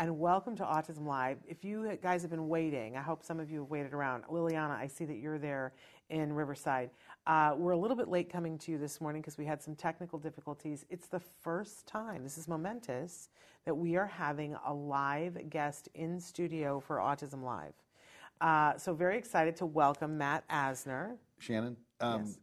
And welcome to Autism Live. If you guys have been waiting, I hope some of you have waited around. Liliana, I see that you're there in Riverside. Uh, we're a little bit late coming to you this morning because we had some technical difficulties. It's the first time, this is momentous, that we are having a live guest in studio for Autism Live. Uh, so, very excited to welcome Matt Asner. Shannon, um, Yes.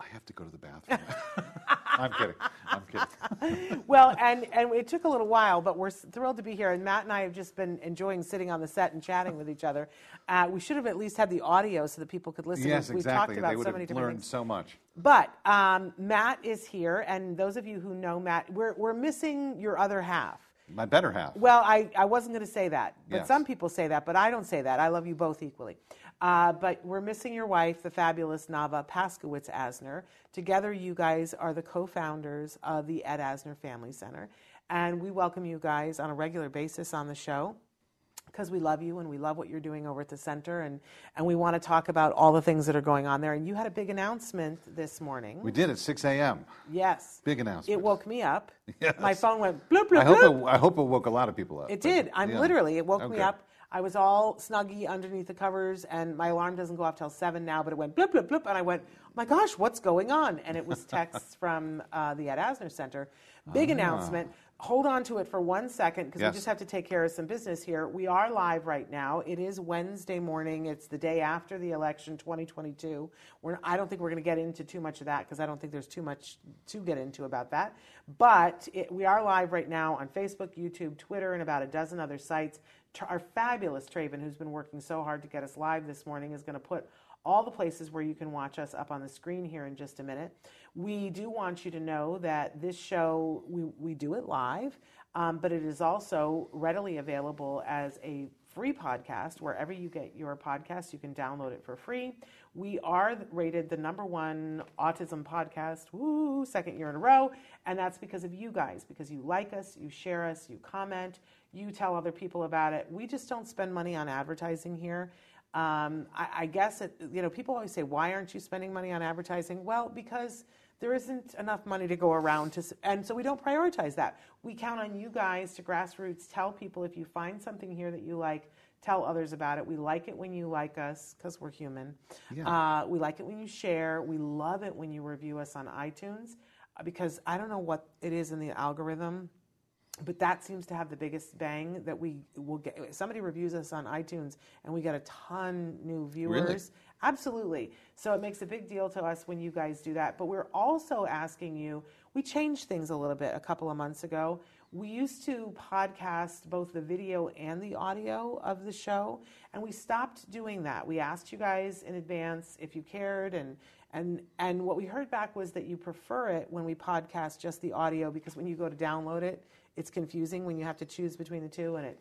I have to go to the bathroom. I'm kidding. I'm kidding. well, and, and it took a little while, but we're thrilled to be here. And Matt and I have just been enjoying sitting on the set and chatting with each other. Uh, we should have at least had the audio so that people could listen. yes, We've exactly. talked about they would so many have learned things. so much. But um, Matt is here, and those of you who know Matt, we're, we're missing your other half. My better half. Well, I, I wasn't going to say that, but Yes. some people say that, but I don't say that. I love you both equally. Uh, but we're missing your wife, the fabulous Nava Paskowitz Asner. Together, you guys are the co founders of the Ed Asner Family Center. And we welcome you guys on a regular basis on the show because we love you and we love what you're doing over at the center. And, and we want to talk about all the things that are going on there. And you had a big announcement this morning. we did at 6 a.m. yes. Big announcement. It woke me up. Yes. My phone went bloop, bloop, I hope, bloop. it, I hope it woke a lot of people up. It did. I'm yeah. literally, it woke me up. I was all snuggy underneath the covers, and my alarm doesn't go off till seven now, but it went blip, blip, blip, and I went, oh my gosh, what's going on? And it was texts from uh, the Ed Asner Center. Big announcement. Hold on to it for one second because. Yes. we just have to take care of some business here. We are live right now. It is Wednesday morning. It's the day after the election, 2022. We're, I don't think we're going to get into too much of that because I don't think there's too much to get into about that. But it, we are live right now on Facebook, YouTube, Twitter, and about a dozen other sites. Our fabulous Traven, who's been working so hard to get us live this morning, is going to put all the places where you can watch us up on the screen here in just a minute. We do want you to know that this show, we, we do it live, um, but it is also readily available as a free podcast wherever you get your podcast. You can download it for free. We are rated the number one autism podcast, woo, second year in a row, and that's because of you guys, because you like us, you share us, you comment, you tell other people about it. We just don't spend money on advertising here. Um, I, I guess it, you know people always say, "Why aren't you spending money on advertising?" Well, because there isn't enough money to go around to, and so we don't prioritize that. We count on you guys to grassroots tell people if you find something here that you like, tell others about it. We like it when you like us because we're human. Uh, we like it when you share. We love it when you review us on iTunes uh, because I don't know what it is in the algorithm but that seems to have the biggest bang that we will get. Somebody reviews us on itunes and we get a ton new viewers. Absolutely. So it makes a big deal to us when you guys do that. But we're also asking you we changed things a little bit a couple of months ago. We used to podcast both the video and the audio of the show and we stopped doing that. We asked you guys in advance if you cared and and and what we heard back was that you prefer it when we podcast just the audio because when you go to download it it's confusing when you have to choose between the two and it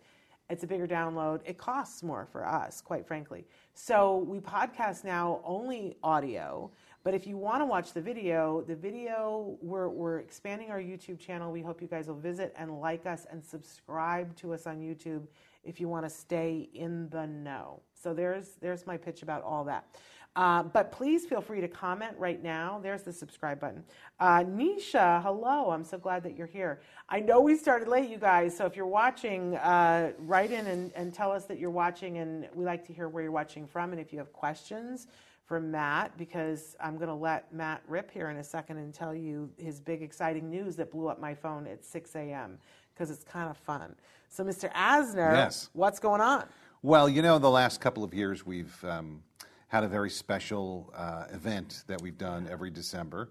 it's a bigger download. It costs more for us quite frankly. So we podcast now only audio but if you want to watch the video the video we're, we're expanding our youtube channel. We hope you guys will visit and like us and subscribe to us on youtube if you want to stay in the know. So there's there's my pitch about all that Uh, but please feel free to comment right now. There's the subscribe button. Uh, Nisha, hello. I'm so glad that you're here. I know we started late, you guys. So if you're watching, uh, write in and, and tell us that you're watching, and we like to hear where you're watching from. And if you have questions for Matt, because I'm going to let Matt rip here in a second and tell you his big exciting news that blew up my phone at 6 a.m. because it's kind of fun. So, Mr. Asner, Yes. what's going on? Well, you know, the last couple of years we've um, had a very special uh, event that we've done every December.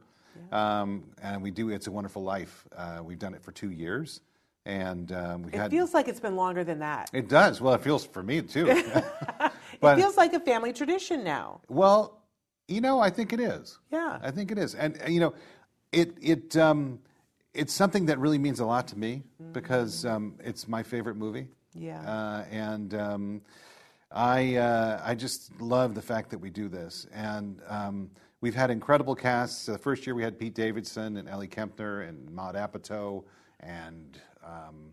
Um, and we do It's a Wonderful Life. Uh, we've done it for two years. And um, we It had. feels like it's been longer than that. it does. Well, it feels for me too. it feels like a family tradition now. Well, you know, I think it is. Yeah. I think it is, and uh, you know, it it um, it's something that really means a lot to me because um, it's my favorite movie. Yeah. Uh, and um, I uh, I just love the fact that we do this, and um, we've had incredible casts. The first year we had Pete Davidson and Ellie Kemper and Maud Apatow and um,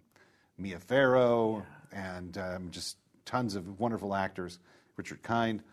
Mia Farrow and um, just tons of wonderful actors. Richard Kind.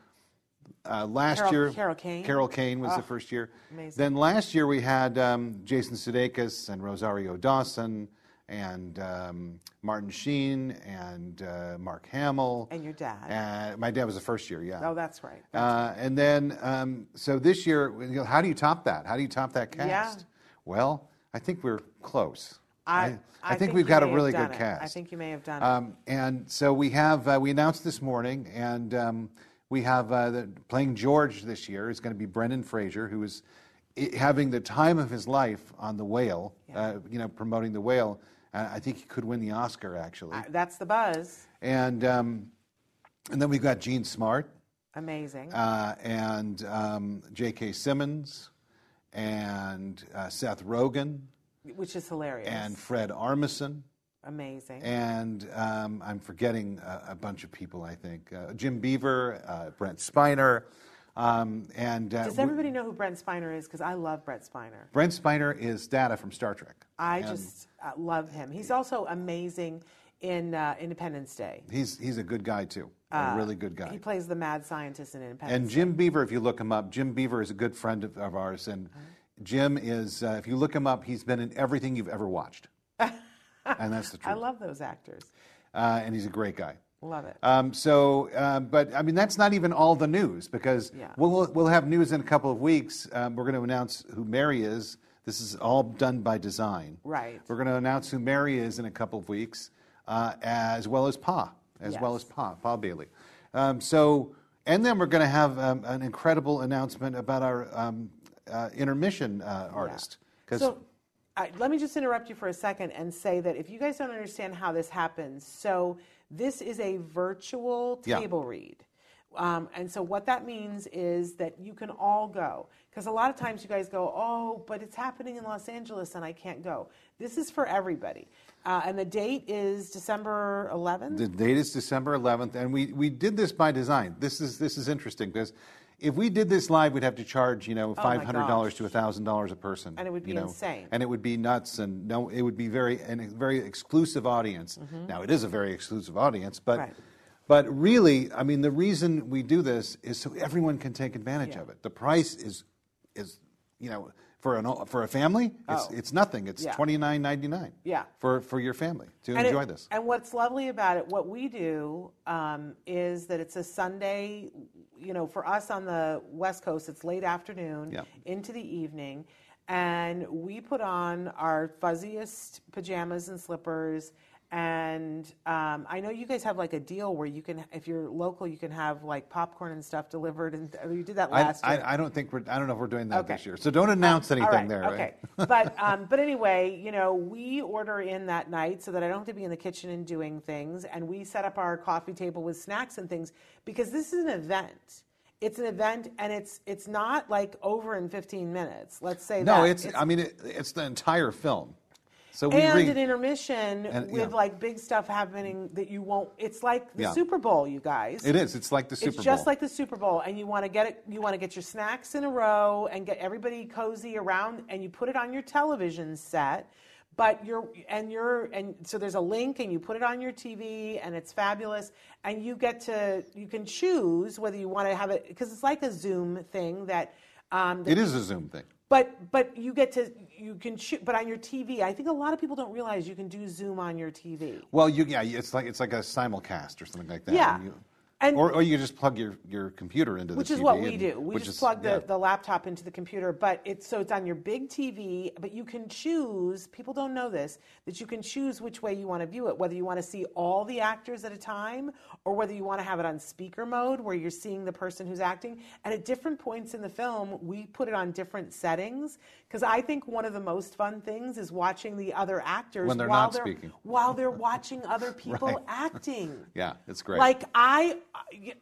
Uh, last Carol- year, Carol Kane. Carol Kane was the first year. amazing. Then last year we had um, Jason Sudeikis and Rosario Dawson and um, Martin Sheen and uh, Mark Hamill. And your dad. Uh, my dad was the first year, yeah. Oh, that's right. Uh, and then, um, so this year, you know, how do you top that? How do you top that cast? Yeah. Well, I think we're close. I, I, think, you we've got a really good it. cast. I think you may have done it. Um, and so we have uh, we announced this morning, and um, we have uh, the, playing George this year is going to be Brendan Fraser, who is i- having the time of his life on the Whale. Uh, you know, promoting the Whale. I think he could win the Oscar actually. Uh, That's the buzz. and um, and then we've got Jean Smart Amazing. uh, and um, J.K. Simmons and uh, Seth Rogen which is hilarious. and Fred Armisen. Amazing. And um, I'm forgetting a, a bunch of people, I think. Uh, Jim Beaver, uh, Brent Spiner. Um, and uh, Does everybody know who Brent Spiner is? Because I love Brent Spiner. Brent Spiner is Data from Star Trek. I And just uh, love him. He's also amazing in uh, Independence Day. He's, he's a good guy, too. A really good guy. Uh, He plays the mad scientist in Independence And Day. Jim Beaver, if you look him up, Jim Beaver is a good friend of, of ours. And Jim is, uh, if you look him up, he's been in everything you've ever watched. and that's the truth. I love those actors. uh, and he's a great guy. Love it. Um, so, uh, but I mean, that's not even all the news because Yeah. we'll, we'll have news in a couple of weeks. Um, we're going to announce who Mary is. This is all done by design. Right. We're going to announce who Mary is in a couple of weeks, uh, as well as Pa, as well as Pa, Pa Bailey. Um, so, and then we're going to have um, an incredible announcement about our um, uh, intermission uh, artist. 'Cause- So, I, let me just interrupt you for a second and say that if you guys don't understand how this happens, so this is a virtual Yeah. table read. Um, and so what that means is that you can all go. Because a lot of times you guys go, oh, but it's happening in Los Angeles and I can't go. This is for everybody. Uh, and the date is December 11th. The date is December 11th, and we, we did this by design. This is this is interesting because if we did this live, we'd have to charge you know Oh five hundred dollars gosh. to thousand dollars a person, And it would you be know, insane. and it would be nuts, and no, it would be very and a very exclusive audience. Now it is a very exclusive audience, but. Mm-hmm. Right. But really, I mean, the reason we do this is so everyone can take advantage Yeah. of it. The price is, is, you know, for an for a family, it's Oh. it's nothing. It's Yeah. twenty nine ninety nine. Yeah. For for your family to And it- enjoy this. And what's lovely about it, what we do um, is that it's a Sunday, you know, for us on the West Coast, it's late afternoon Yeah. into the evening. And we put on our fuzziest pajamas and slippers. And um, I know you guys have like a deal where you can, if you're local, you can have like popcorn and stuff delivered. And you did that I, last year. I, I don't think we're. I don't know if we're doing that Okay. this year. So don't announce anything right, there. Okay. Right? but um, but anyway, you know, we order in that night so that I don't have to be in the kitchen and doing things, and we set up our coffee table with snacks and things because this is an event. It's an event, and it's it's not like over in 15 minutes. Let's say No, that. it's. I mean, it, it's the entire film. So we and an intermission And- with yeah. like big stuff happening that you won't. It's like the Yeah. Super Bowl, you guys. it is. It's like the Super Bowl. it's just like the Super Bowl, and you want to get it. You want to get your snacks in a row and get everybody cozy around, and you put it on your television set. but you're and you're and so there's a link and you put it on your TV and it's fabulous and you get to you can choose whether you want to have it because it's like a Zoom thing that um, that It is a Zoom thing. But but you get to you can shoot but on your TV I think a lot of people don't realize you can do Zoom on your TV. Well, you yeah, it's like it's like a simulcast or something like that. Yeah. You- And- or, or you just plug your, your computer into the computer. which TV. is what we and- do. We just is- plug the, yeah. the laptop into the computer, but it's so it's on your big TV. But you can choose. People don't know this that you can choose which way you want to view it. Whether you want to see all the actors at a time, or whether you want to have it on speaker mode, where you're seeing the person who's acting. And at different points in the film, we put it on different settings because I think one of the most fun things is watching the other actors When they're while not they're speaking. while they're watching other people Right. acting. Yeah, it's great. Like I,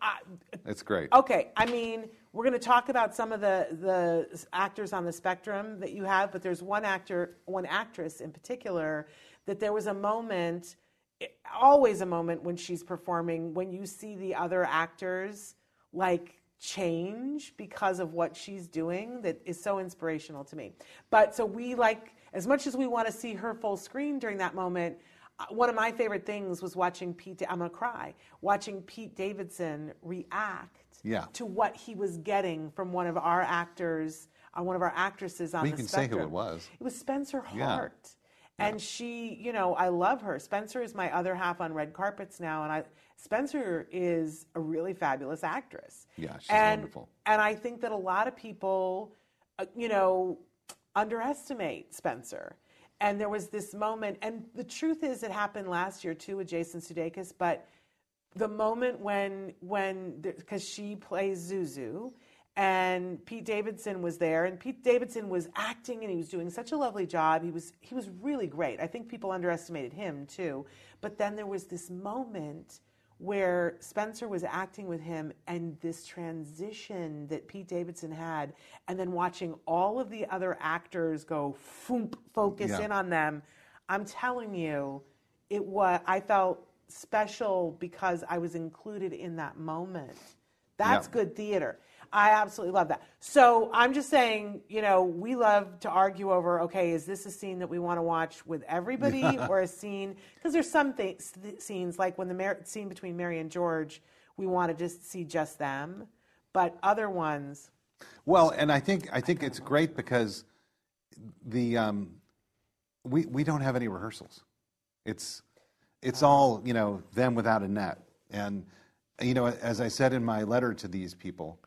I, it's great. Okay, I mean, we're going to talk about some of the the actors on the spectrum that you have, but there's one actor, one actress in particular, that there was a moment, eh, always a moment when she's performing, when you see the other actors like change because of what she's doing that is so inspirational to me. But so we like as much as we want to see her full screen during that moment, uh, one of my favorite things was watching Pete. I'm gonna cry. Watching Pete Davidson react Yeah. to what he was getting from one of our actors, uh, one of our actresses on Well, you the can say who it was. It was Spencer Yeah. Hart. And she, you know, I love her. Spencer is my other half on red carpets now, and I Spencer is a really fabulous actress. Yeah, she's and, wonderful. And I think that a lot of people, uh, you know, underestimate Spencer. And there was this moment, and the truth is, it happened last year too with Jason Sudeikis. But the moment when, when, because she plays Zuzu, and Pete Davidson was there, and Pete Davidson was acting, and he was doing such a lovely job. He was, he was really great. I think people underestimated him too. But then there was this moment where Spencer was acting with him and this transition that Pete Davidson had, and then watching all of the other actors go foomp, focus Yeah. in on them. I'm telling you, it was I felt special because I was included in that moment. That's Yeah. good theater. I absolutely love that. So I'm just saying, you know, we love to argue over, okay, is this a scene that we want to watch with everybody or a scene? Because there's some things, scenes, like when the Mar- scene between Mary and George, we want to just see just them. But other ones, Well, and I think I think it's great because the um, we we don't have any rehearsals. It's it's all you know them without a net, and you know as I said in my letter to these people,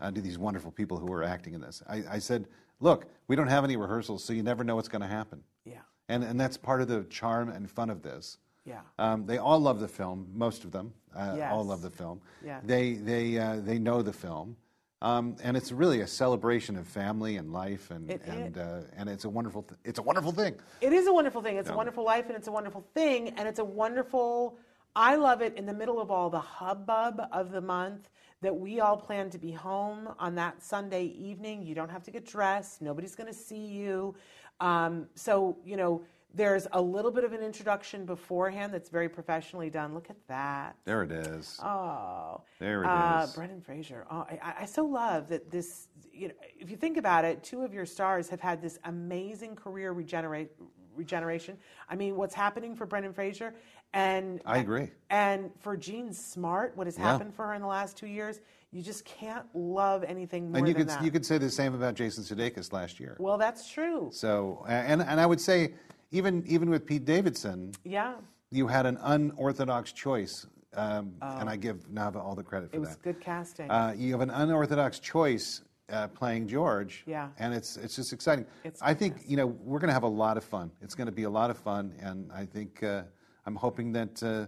uh, to these wonderful people who were acting in this, I, I said, look, we don't have any rehearsals, so you never know what's going to happen, yeah, and and that's part of the charm and fun of this. yeah. Um, they all love the film. Most of them uh, Yes. all love the film. Yes. They they uh, they know the film, um, and it's really a celebration of family and life, and It and is. uh, and it's a wonderful th- it's a wonderful thing. It is a wonderful thing. It's a wonderful life and it's a wonderful thing. And it's a wonderful, I love it in the middle of all the hubbub of the month that we all plan to be home on that Sunday evening. You don't have to get dressed, nobody's going to see you. Um, so, you know, there's a little bit of an introduction beforehand that's very professionally done. Look at that. There it is. Oh, There it uh, is. Brendan Fraser. Oh, I, I- I so love that this. You know, if you think about it, two of your stars have had this amazing career regenerate regeneration. I mean, what's happening for Brendan Fraser, and I agree. and for Jean Smart, what has Yeah. happened for her in the last two years, you just can't love anything more and you than could that. you could say the same about Jason Sudeikis last year. well, that's true. So and and I would say even even with Pete Davidson, Yeah, you had an unorthodox choice, um, and I give Nava all the credit for Oh. it was that. good casting. Uh, you have an unorthodox choice uh, playing George. Yeah. And it's it's just exciting. It's I think you know we're going to have a lot of fun. It's going to be a lot of fun, and I think uh, I'm hoping that uh,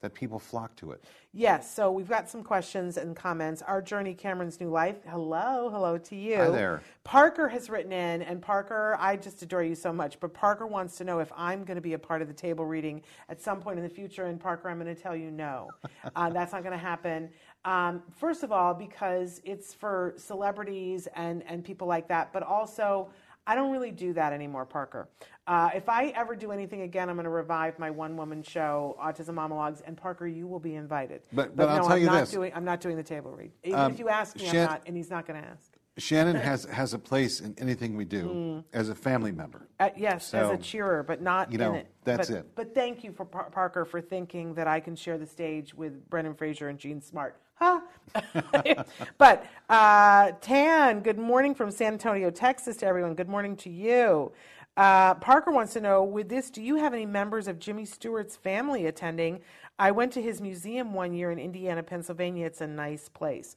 that people flock to it. Yes, so we've got some questions and comments. Our journey, Cameron's new life. Hello, hello to you. Hi there. Parker has written in, and Parker, I just adore you so much. But Parker wants to know if I'm going to be a part of the table reading at some point in the future. And Parker, I'm going to tell you no, uh, that's not going to happen. Um, first of all, because it's for celebrities and and people like that, but also. I don't really do that anymore, Parker. Uh, if I ever do anything again, I'm going to revive my one-woman show, Autism Monologues, and Parker, you will be invited. But- but I'll no, tell I'm you not this. Doing, I'm not doing the table read. Even Um, if you ask me, Shan- I'm not, and he's not going to ask. Shannon has has a place in anything we do Mm. as a family member. Uh, yes, as a cheerer, but not you know, in it. that's but, it. But thank you for Par- Parker for thinking that I can share the stage with Brendan Fraser and Jean Smart. Huh? but uh, Tan, good morning from San Antonio, Texas, to everyone. Good morning to you. Uh, Parker wants to know with this, do you have any members of Jimmy Stewart's family attending? I went to his museum one year in Indiana, Pennsylvania. It's a nice place.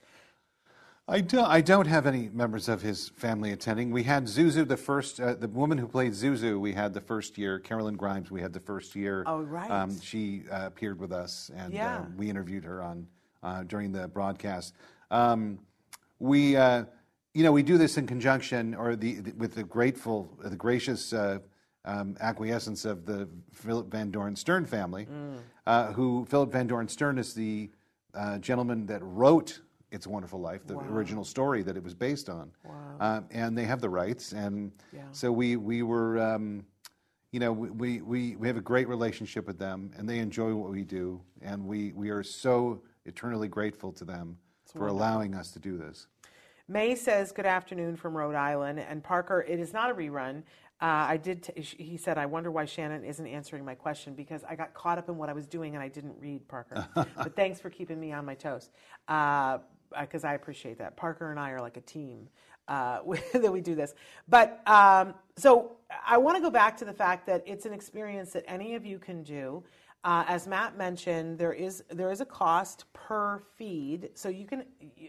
I don't, I don't have any members of his family attending. We had Zuzu the first, uh, the woman who played Zuzu, we had the first year. Carolyn Grimes, we had the first year. Oh, right. Um, she uh, appeared with us, and Yeah. uh, we interviewed her on uh, during the broadcast. Um, we, uh, you know, we do this in conjunction, or the, the with the grateful, the gracious uh, um, acquiescence of the Philip Van Doren Stern family, Mm. uh, who Philip Van Doren Stern is the uh, gentleman that wrote "It's a Wonderful Life," the original story that it was based on, um, and they have the rights, and Yeah. so we we were. Um, you know, we, we, we have a great relationship with them, and they enjoy what we do, and we, we are so eternally grateful to them for allowing us to do this. May says, Good afternoon from Rhode Island. And Parker, it is not a rerun. Uh, I did. T- he said, "I wonder why Shannon isn't answering my question because I got caught up in what I was doing and I didn't read Parker." but thanks for keeping me on my toes because I appreciate that. Parker and I are like a team uh, that we do this. But um, so I want to go back to the fact that it's an experience that any of you can do. Uh, as Matt mentioned, there is there is a cost per feed, so you can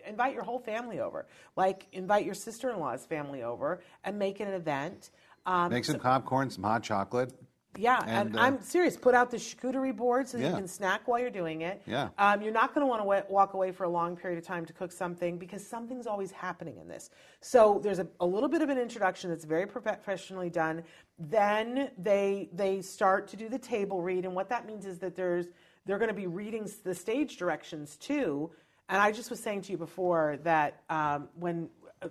invite your whole family over, like invite your sister-in-law's family over, and make it an event. Um, Make some popcorn, some hot chocolate. Yeah, and, And, uh, I'm serious. Put out the charcuterie board so that you can snack while you're doing it. Yeah. Um, you're not going to want to walk away for a long period of time to cook something because something's always happening in this. So there's a, a little bit of an introduction that's very professionally done. Then they they start to do the table read, and what that means is that there's they're going to be reading the stage directions too. And I just was saying to you before that um, when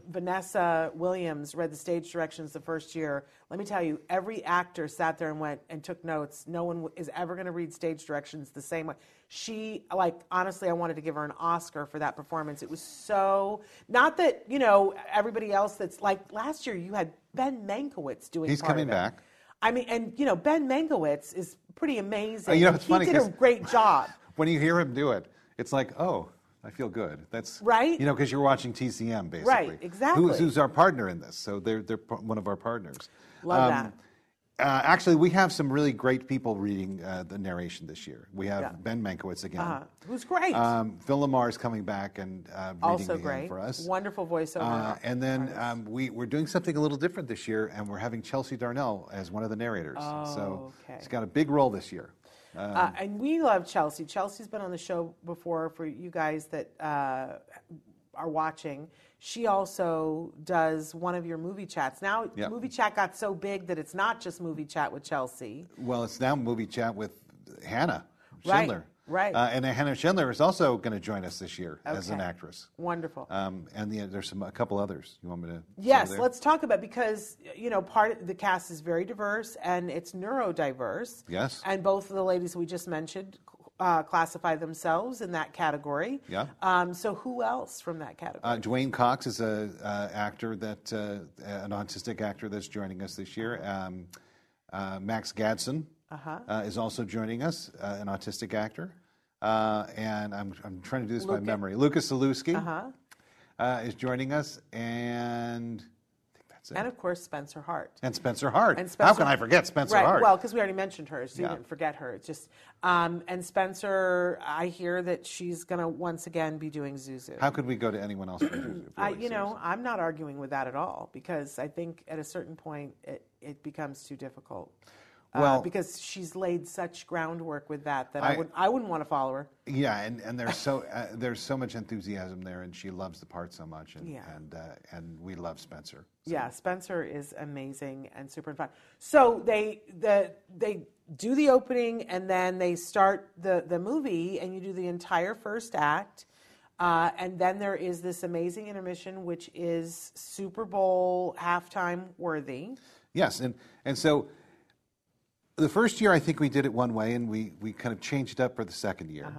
Vanessa Williams read the stage directions the first year. Let me tell you, every actor sat there and went and took notes. No one is ever going to read stage directions the same way. She, like, honestly, I wanted to give her an Oscar for that performance. It was so, not that, you know, everybody else that's like last year you had Ben Mankiewicz doing He's coming back. I mean, and, you know, Ben Mankiewicz is pretty amazing. Uh, you know, it's he funny did a great job. When you hear him do it, it's like, oh, I feel good. That's Right? You know, because you're watching TCM basically. Right, exactly. Who's, who's our partner in this? So they're they're one of our partners. Love that. Uh, actually, we have some really great people reading uh, the narration this year. We have Yeah. Ben Mankiewicz again. Uh, who's great. Um, Phil LaMarr is coming back and uh, reading also great. for us. Wonderful voiceover. Uh, and then um, we, we're doing something a little different this year, and we're having Chelsea Darnell as one of the narrators. so okay. she's got a big role this year. Uh, and we love Chelsea. Chelsea's been on the show before for you guys that uh, are watching. She also does one of your movie chats. Now, Yep. movie chat got so big that it's not just movie chat with Chelsea. Well, it's now movie chat with Hannah Schindler. right. Uh, and Hannah Schindler is also going to join us this year as an actress. Wonderful. Um, and the, there's some, a couple others. You want me to? Yes, let's talk about because you know part of the cast is very diverse and it's neurodiverse. Yes. and both of the ladies we just mentioned uh, classify themselves in that category. Yeah. Um, so who else from that category? Uh, Dwayne Cox is a uh, actor that uh, an autistic actor that's joining us this year. Um, uh, Max Gadsden uh is also joining us, uh, an autistic actor. Uh, and I'm, I'm trying to do this by memory. Lucas Zaluski Uh-huh. uh, is joining us, and I think that's it. and of course Spencer Hart. And Spencer Hart. And Spencer, How can I forget Spencer right. Hart? Well, because we already mentioned her, so you Yeah. didn't forget her. It's just, um, and Spencer, I hear that she's going to once again be doing Zuzu. How could we go to anyone else? for Zuzu, I, you know, seriously? I'm not arguing with that at all because I think at a certain point it, it becomes too difficult. Uh, Well- because she's laid such groundwork with that that I, I- would I wouldn't want to follow her. Yeah, and, and there's so uh, there's so much enthusiasm there, and she loves the part so much, and Yeah. and uh, and we love Spencer. Yeah, Spencer is amazing and super fun. So they the they do the opening and then they start the the movie and you do the entire first act. Uh, and then there is this amazing intermission, which is Super Bowl halftime worthy. Yes, and and so the first year I think we did it one way, and we we kind of changed it up for the second year.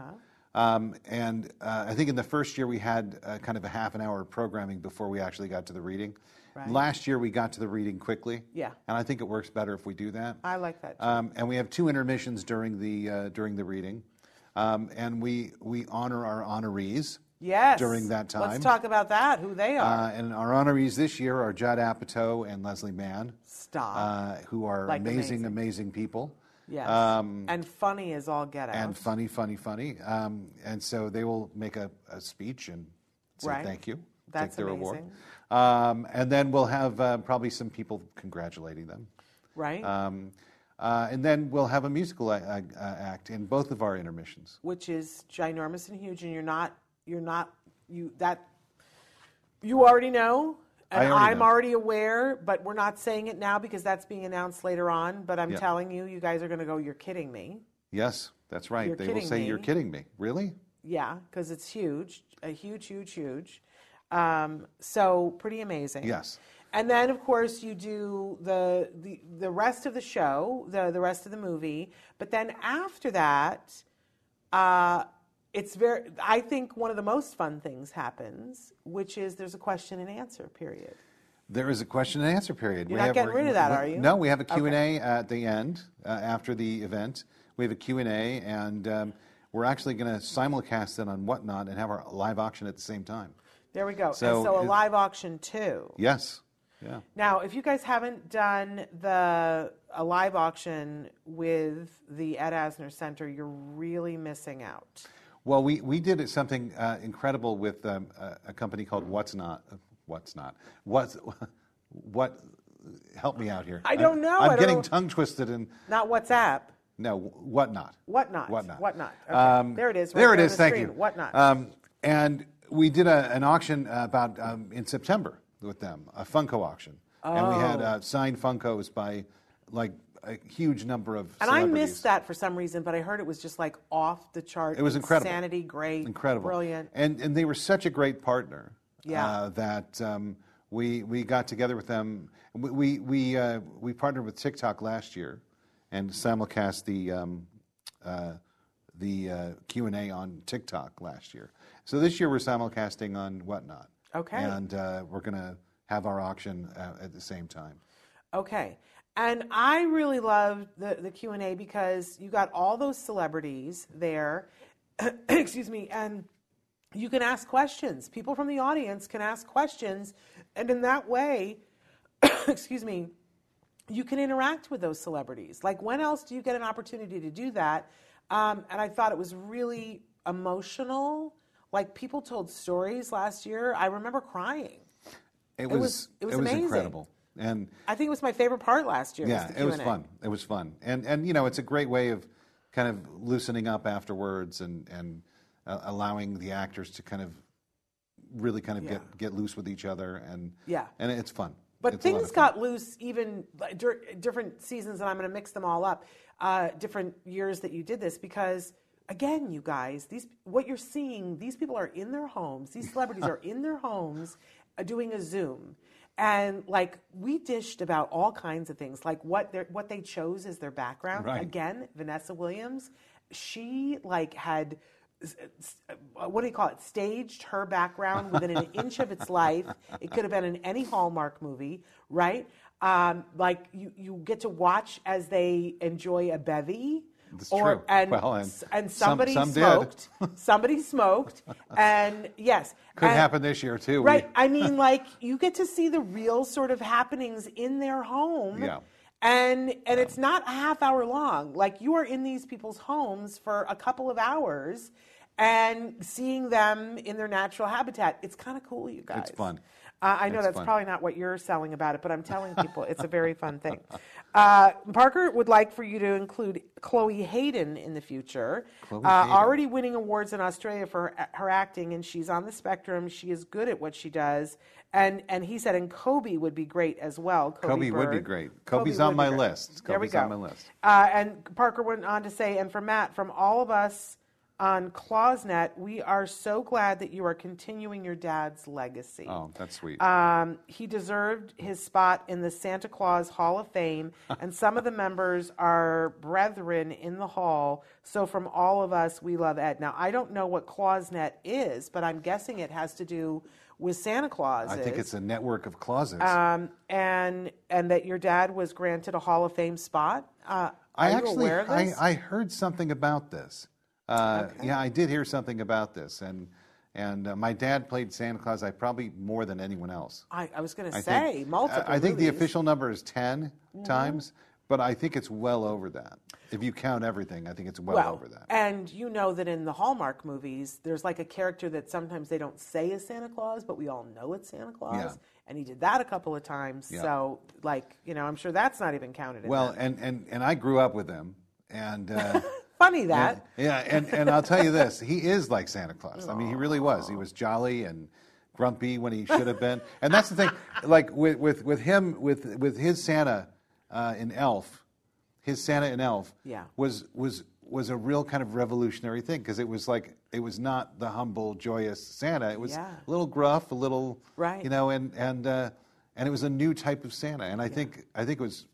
Um, and uh, I think in the first year we had uh, kind of a half an hour of programming before we actually got to the reading. Right. Last year we got to the reading quickly. Yeah. And I think it works better if we do that. I like that. too. Um, and we have two intermissions during the uh, during the reading, um, and we we honor our honorees. Yes. during that time. Let's talk about that. Who they are. Uh, and our honorees this year are Judd Apatow and Leslie Mann, Stop. uh, who are Like amazing, amazing. amazing, people. yes. um, and funny as all get out. And funny, funny, funny. Um, and so they will make a, a speech and say Right. thank you, That's take their award. Um, and then we'll have uh, probably some people congratulating them. right. Um, uh, and then we'll have a musical a- a- uh, act in both of our intermissions. which is ginormous and huge, and you're not, you're not, you that, you already know, and I already I'm know. already aware, but we're not saying it now because that's being announced later on. But I'm Yeah. telling you, you guys are going to go. You're kidding me. Yes, that's right. You're they will kidding say, You're kidding me. Really? Yeah, because it's huge, a huge, huge, huge. Um, so pretty amazing. Yes. And then, of course, you do the, the the rest of the show, the the rest of the movie. But then after that, uh, it's very. I think one of the most fun things happens, which is there's a question and answer period. There is a question and answer period. You're not getting rid of that, are you? No, we have a Q&A at the end, uh, after the event. We have a Q&A, and um, we're actually going to simulcast it on Whatnot and have our live auction at the same time. There we go. So and so a live auction too. Yes. Yeah. Now, if you guys haven't done the a live auction with the Ed Asner Center, you're really missing out. Well, we, we did something uh, incredible with um, a, a company called What's Not. What's Not? What's, what? Help me out here. I don't know. I'm I don't getting know. tongue twisted and Not WhatsApp. no, what not? Whatnot. Whatnot. Whatnot. Okay. Um, there it is. right there it is. the Thank screen. you. Whatnot. Um, and we did a, an auction about um, in September with them, a Funko auction, and we had Oh. uh, signed Funkos by like a huge number of. and I missed that for some reason, but I heard it was just like off the chart. It was incredible. Insanity, great. Incredible, Brilliant. and and they were such a great partner. Yeah. Uh, that um, we we got together with them. We we we, uh, we partnered with TikTok last year, and simulcast the um, uh, the uh, Q and A on TikTok last year. So this year we're simulcasting on Whatnot. Okay. And uh, we're going to have our auction uh, at the same time. Okay. And I really loved the, the Q&A because you got all those celebrities there, excuse me, and you can ask questions. People from the audience can ask questions, and in that way, excuse me, you can interact with those celebrities. Like, when else do you get an opportunity to do that? Um, and I thought it was really emotional. Like, people told stories last year. I remember crying. It was- was it was amazing. incredible. And I think it was my favorite part last year. yeah, was it was fun. It was fun. And and you know, it's a great way of kind of loosening up afterwards and and uh, allowing the actors to kind of really kind of Yeah. get get loose with each other and Yeah. and it's fun. But It's things got loose even dur- different seasons, and I'm going to mix them all up. Uh, different years that you did this because, again, you guys, these what you're seeing, these people are in their homes. These celebrities are in their homes uh, doing a Zoom, and like we dished about all kinds of things, like what they what they chose as their background. Right. Again, Vanessa Williams, she like had uh, what do you call it? Staged her background within an inch of its life. It could have been in any Hallmark movie, right? Um, like you, you get to watch as they enjoy a bevy. That's or true. and Well, and and somebody some did. smoked. somebody smoked, and yes, could and- happen this year too. Right. I mean, like you get to see the real sort of happenings in their home. Yeah. And and it's not a half hour long. Like you are in these people's homes for a couple of hours and seeing them in their natural habitat. It's kind of cool, you guys. It's fun. Uh, I know It's that's probably not what you're selling about it, but I'm telling people it's a very fun thing. Uh, Parker would like for you to include Chloe Hayden in the future. Chloe uh, Hayden. Already winning awards in Australia for her, her acting, and she's on the spectrum. She is good at what she does. And and he said, and Kobe would be great as well. Kobe, Kobe would be great. Kobe's would on my great. list. There we Kobe's go. on my list. Uh, and Parker went on to say, and for Matt, from all of us on Clausnet, we are so glad that you are continuing your dad's legacy. Oh, that's sweet. Um, he deserved his spot in the Santa Claus Hall of Fame, and some of the members are brethren in the hall. So, from all of us, we love Ed. Now, I don't know what Clausnet is, but I'm guessing it has to do with Santa Claus. I think it's a network of closets. um, and and that your dad was granted a Hall of Fame spot. Uh, I you actually, aware of I. I heard something about this. Uh, Yeah, I did hear something about this, and and uh, my dad played Santa Claus. I probably more than anyone else. I, I was going to say think, multiple. I I think the. Mm-hmm. official number is 10 times, but I think it's well over that. If you count everything, I think it's well, well, over that. And you know that in the Hallmark movies, there's like a character that sometimes they don't say is Santa Claus, but we all know it's Santa Claus. Yeah. And he did that a couple of times. Yeah. So, like, you know, I'm sure that's not even counted. Well, and, and, and I grew up with him, and uh, funny that. yeah, and, and I'll tell you this: he is like Santa Claus. I mean, he really was. He was jolly and grumpy when he should have been, and that's the thing. Like with with, with him, with with his Santa uh, in Elf, his Santa in Elf Yeah. was was was a real kind of revolutionary thing because it was like it was not the humble, joyous Santa. It was Yeah. a little gruff, a little, Right. you know, and and uh, and it was a new type of Santa, and I think I think it was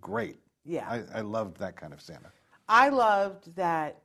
great. Yeah. I, I loved that kind of Santa. I loved that.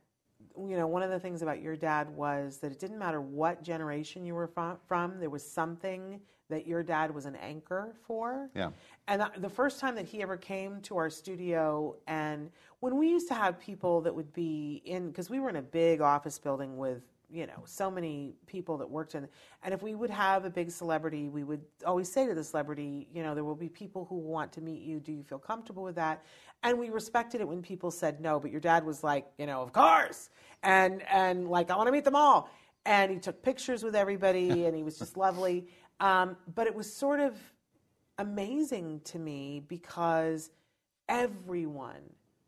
You know, one of the things about your dad was that it didn't matter what generation you were from, there was something that your dad was an anchor for. Yeah. And the first time that he ever came to our studio, and when we used to have people that would be in, because we were in a big office building with, you know, so many people that worked in, and if we would have a big celebrity, we would always say to the celebrity, you know, there will be people who want to meet you. Do you feel comfortable with that? And we respected it when people said no, but your dad was like, you know, of course, and and like I want to meet them all, and he took pictures with everybody, and he was just lovely. Um, but it was sort of amazing to me because everyone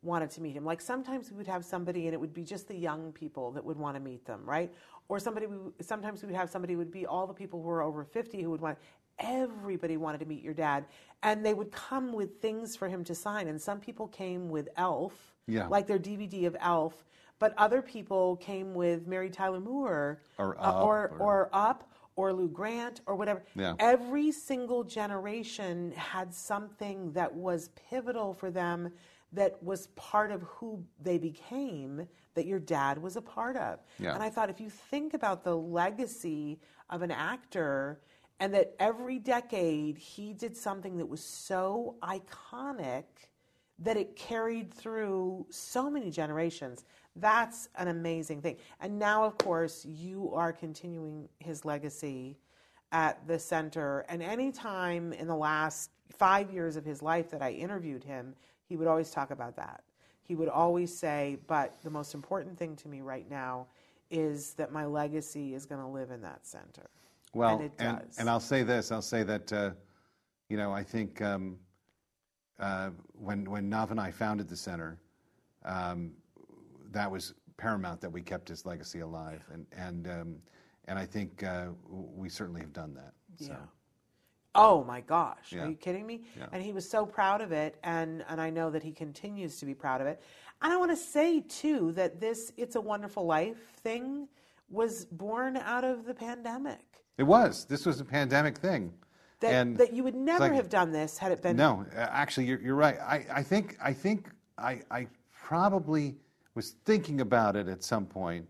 wanted to meet him. Like sometimes we would have somebody and it would be just the young people that would want to meet them, right? Or somebody we, sometimes we would have somebody who would be all the people who were over 50 who would want everybody wanted to meet your dad and they would come with things for him to sign and some people came with Elf, Yeah. like their DVD of Elf, but other people came with Mary Tyler Moore Or uh, Up, or, or- or Up or Lou Grant or whatever. Yeah. Every single generation had something that was pivotal for them that was part of who they became that your dad was a part of. Yeah. And I thought if you think about the legacy of an actor and that every decade he did something that was so iconic that it carried through so many generations. That's an amazing thing. And now, of course, you are continuing his legacy at the center. And any time in the last five years of his life that I interviewed him, he would always talk about that. He would always say, But the most important thing to me right now is that my legacy is going to live in that center. Well, and it and, does. and I'll say this: I'll say that, uh, you know, I think um, uh, when when Nav and I founded the center, um, that was paramount that we kept his legacy alive, and and um, and I think uh, we certainly have done that. So. Oh my gosh. Yeah. Are you kidding me? Yeah. And he was so proud of it and and I know that he continues to be proud of it. And I want to say too that this it's a wonderful life thing was born out of the pandemic. It was. This was a pandemic thing, That and that you would never like- have done this had it been No, actually, you're, you're right. I, I think I think I, I probably was thinking about it at some point,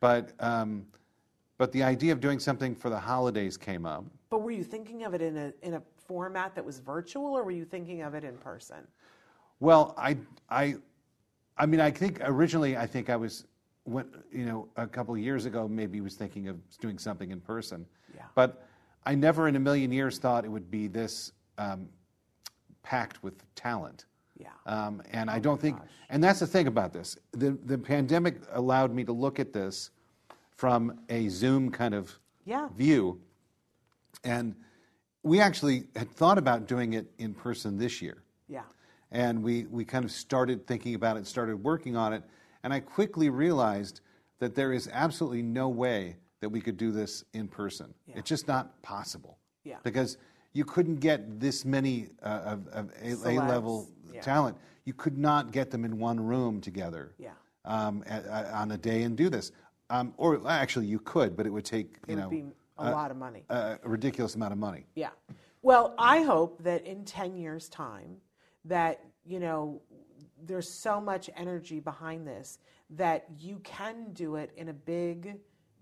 but um, but the idea of doing something for the holidays came up. But were you thinking of it in a in a format that was virtual or were you thinking of it in person? Well, I I I mean, I think originally I think I was when you know a couple of years ago maybe was thinking of doing something in person. Yeah. But I never in a million years thought it would be this um, packed with talent. Yeah. Um, and I don't think, and that's the thing about this. The, the pandemic allowed me to look at this from a Zoom kind of Yeah. view. And we actually had thought about doing it in person this year. Yeah. And we, we kind of started thinking about it, started working on it. And I quickly realized that there is absolutely no way that we could do this in person. Yeah. It's just not possible. Yeah. Because you couldn't get this many uh, of, of A level yeah. talent. You could not get them in one room together Yeah. um, a- a- on a day and do this. Um, or actually, you could, but it would take you It know a lot of money. a a ridiculous amount of money. Yeah. Well, I hope that in 10 years' time, that, you know, there's so much energy behind this that you can do it in a big,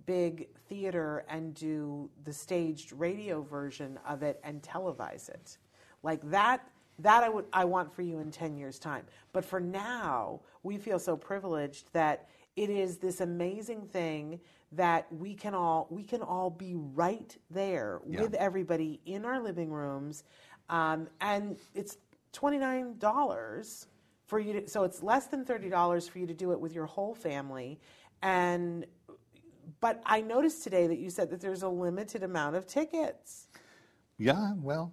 big theater and do the staged radio version of it and televise it. Like that, that I would I want for you in 10 years time. But for now, we feel so privileged that it is this amazing thing that we can all we can all be right there Yeah. with everybody in our living rooms. Um, and it's $29 for you to so it's less than $30 for you to do it with your whole family. And but i noticed today that you said that there's a limited amount of tickets. Yeah, well,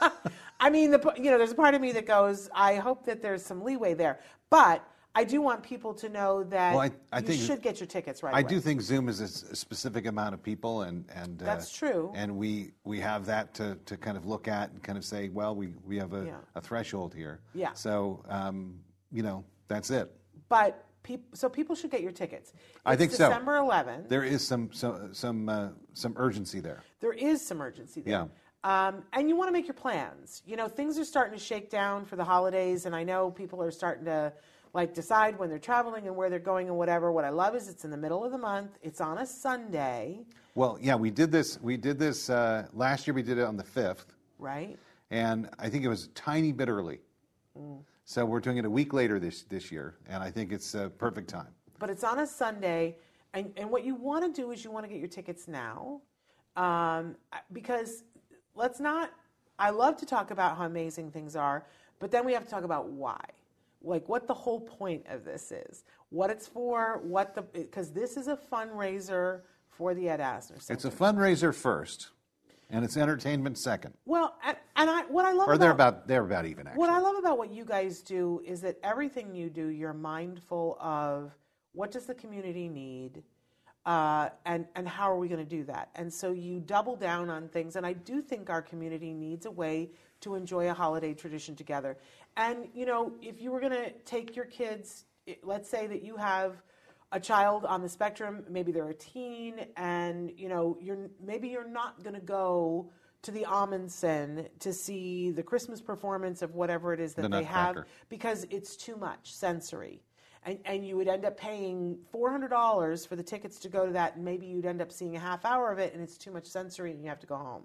I mean, the you know, there's a part of me that goes, I hope that there's some leeway there, but I do want people to know that Well, I- I you think- should get your tickets right I away. do think Zoom is a specific amount of people, and and uh, That's true. And we we have that to, to kind of look at and kind of say, well, we we have a, Yeah. a threshold here. Yeah. So um, you know, that's it. But peop, so people should get your tickets. I It's think so. December 11th. There is some some some uh, some urgency there. there is some urgency there. Yeah. Um, and you want to make your plans. You know, things are starting to shake down for the holidays, and I know people are starting to like decide when they're traveling and where they're going and whatever. What I love is it's in the middle of the month. It's on a Sunday, Well, yeah, we did this. We did this uh, last year. We did it on the fifth, right? and I think it was a tiny bit early. Mm. So we're doing it a week later this this year, and I think it's a perfect time. but it's on a Sunday, and, and what you want to do is you want to get your tickets now, um, because let's not. I love to talk about how amazing things are, but then we have to talk about why, like what the whole point of this is, what it's for, what the because this is a fundraiser for the Ed Asner Center. It's a fundraiser first, and it's entertainment second. well, and, and I what I love Or they're about about they're about even actually. What I love about what you guys do is that everything you do, you're mindful of what does the community need, uh, and and how are we going to do that? And so you double down on things. And I do think our community needs a way to enjoy a holiday tradition together. And you know, if you were going to take your kids, let's say that you have a child on the spectrum, maybe they're a teen, and you know, you're maybe you're not going to go to the Ahmanson to see the Christmas performance of whatever it is that The they have because it's too much sensory. And, and you would end up paying $400 for the tickets to go to that, and maybe you'd end up seeing a half hour of it, and it's too much sensory, and you have to go home.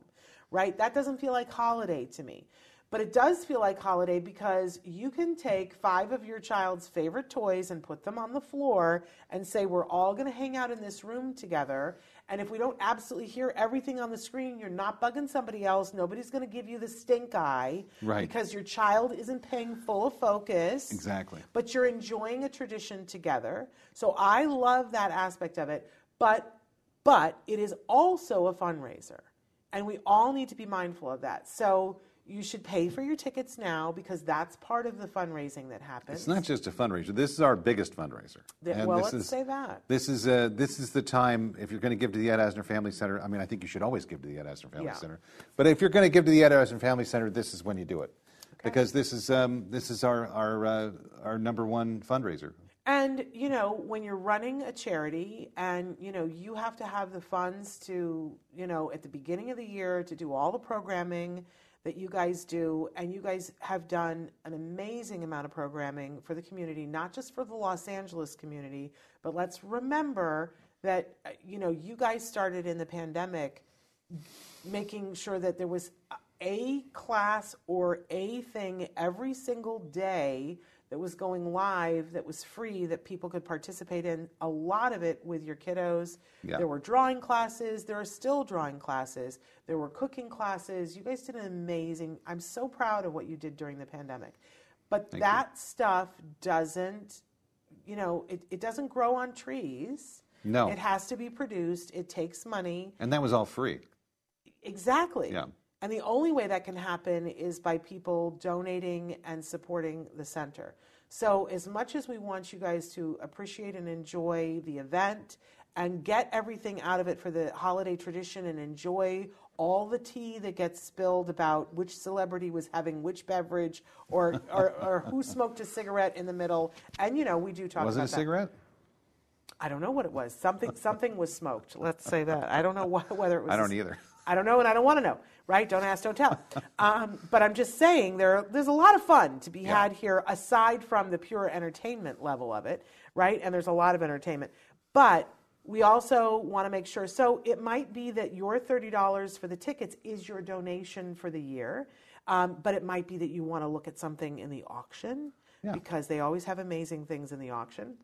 Right? That doesn't feel like holiday to me. But it does feel like holiday because you can take five of your child's favorite toys and put them on the floor and say, We're all going to hang out in this room together. And if we don't absolutely hear everything on the screen, you're not bugging somebody else. Nobody's going to give you the stink eye. Right. Because your child isn't paying full focus. Exactly. But you're enjoying a tradition together. So I love that aspect of it. But but it is also a fundraiser. And we all need to be mindful of that. So you should pay for your tickets now because that's part of the fundraising that happens. It's not just a fundraiser. This is our biggest fundraiser. The- And well, this let's is, say that. This is uh, this is the time if you're going to give to the Ed Asner Family Center. I mean, I think you should always give to the Ed Asner Family Yeah. Center. But if you're going to give to the Ed Asner Family Center, this is when you do it, because this is um, this is our our uh, our number one fundraiser. And you know, when you're running a charity and you know, you have to have the funds to, you know, at the beginning of the year to do all the programming that you guys do and you guys have done an amazing amount of programming for the community, not just for the Los Angeles community, but let's remember that uh, you know, you guys started in the pandemic making sure that there was a class or a thing every single day that was going live that was free that people could participate in a lot of it with your kiddos Yeah. there were drawing classes there are still drawing classes there were cooking classes you guys did an amazing i'm so proud of what you did during the pandemic but Thank you. that stuff doesn't you know it, it doesn't grow on trees No. it has to be produced it takes money And that was all free. Exactly. Yeah. And the only way that can happen is by people donating and supporting the center. So, as much as we want you guys to appreciate and enjoy the event and get everything out of it for the holiday tradition and enjoy all the tea that gets spilled about which celebrity was having which beverage or, or, or who smoked a cigarette in the middle, and you know, we do talk about it. Was it about a cigarette? I don't know what it was. Something something was smoked. Let's say that. I don't know what, whether it was. I don't either. I don't know, and I don't want to know. Right? Don't ask, don't tell. Um, but I'm just saying there there's a lot of fun to be Yeah. had here, aside from the pure entertainment level of it. Right? And there's a lot of entertainment, but we also want to make sure. So it might be that your thirty dollars for the tickets is your donation for the year, um, but it might be that you want to look at something in the auction Yeah. because they always have amazing things in the auction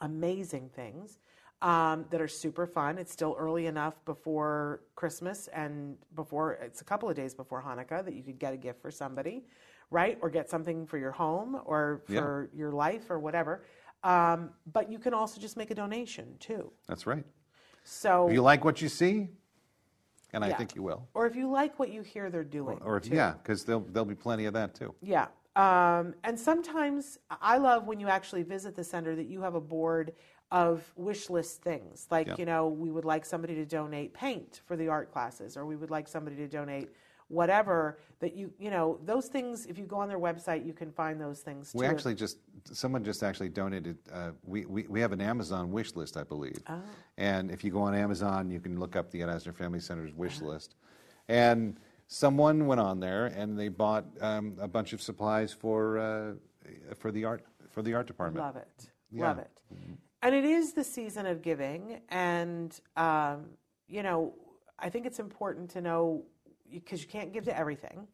amazing things um, that are super fun. It's still early enough before Christmas and before it's a couple of days before Hanukkah that you could get a gift for somebody, right? Or get something for your home or Yeah. for your life or whatever. Um, but you can also just make a donation too. That's right. So, If you like what you see, and I Yeah. think you will, or if you like what you hear they're doing, or if, too. yeah, because there'll there'll be plenty of that too. Yeah. Um, and sometimes I love when you actually visit the center that you have a board of wish list things. Like, Yeah. you know, we would like somebody to donate paint for the art classes, or we would like somebody to donate whatever that you, you know, those things, if you go on their website, you can find those things We actually just someone just actually donated. Uh, we, we we have an Amazon wish list, I believe. Oh. And if you go on Amazon, you can look up the Ed Asner Family Center's wish Uh-huh. list. And someone went on there and they bought um, a bunch of supplies for uh, for the art for the art department. Love it. Yeah. Love it. And it is the season of giving. And, um, you know, I think it's important to know because you can't give to everything.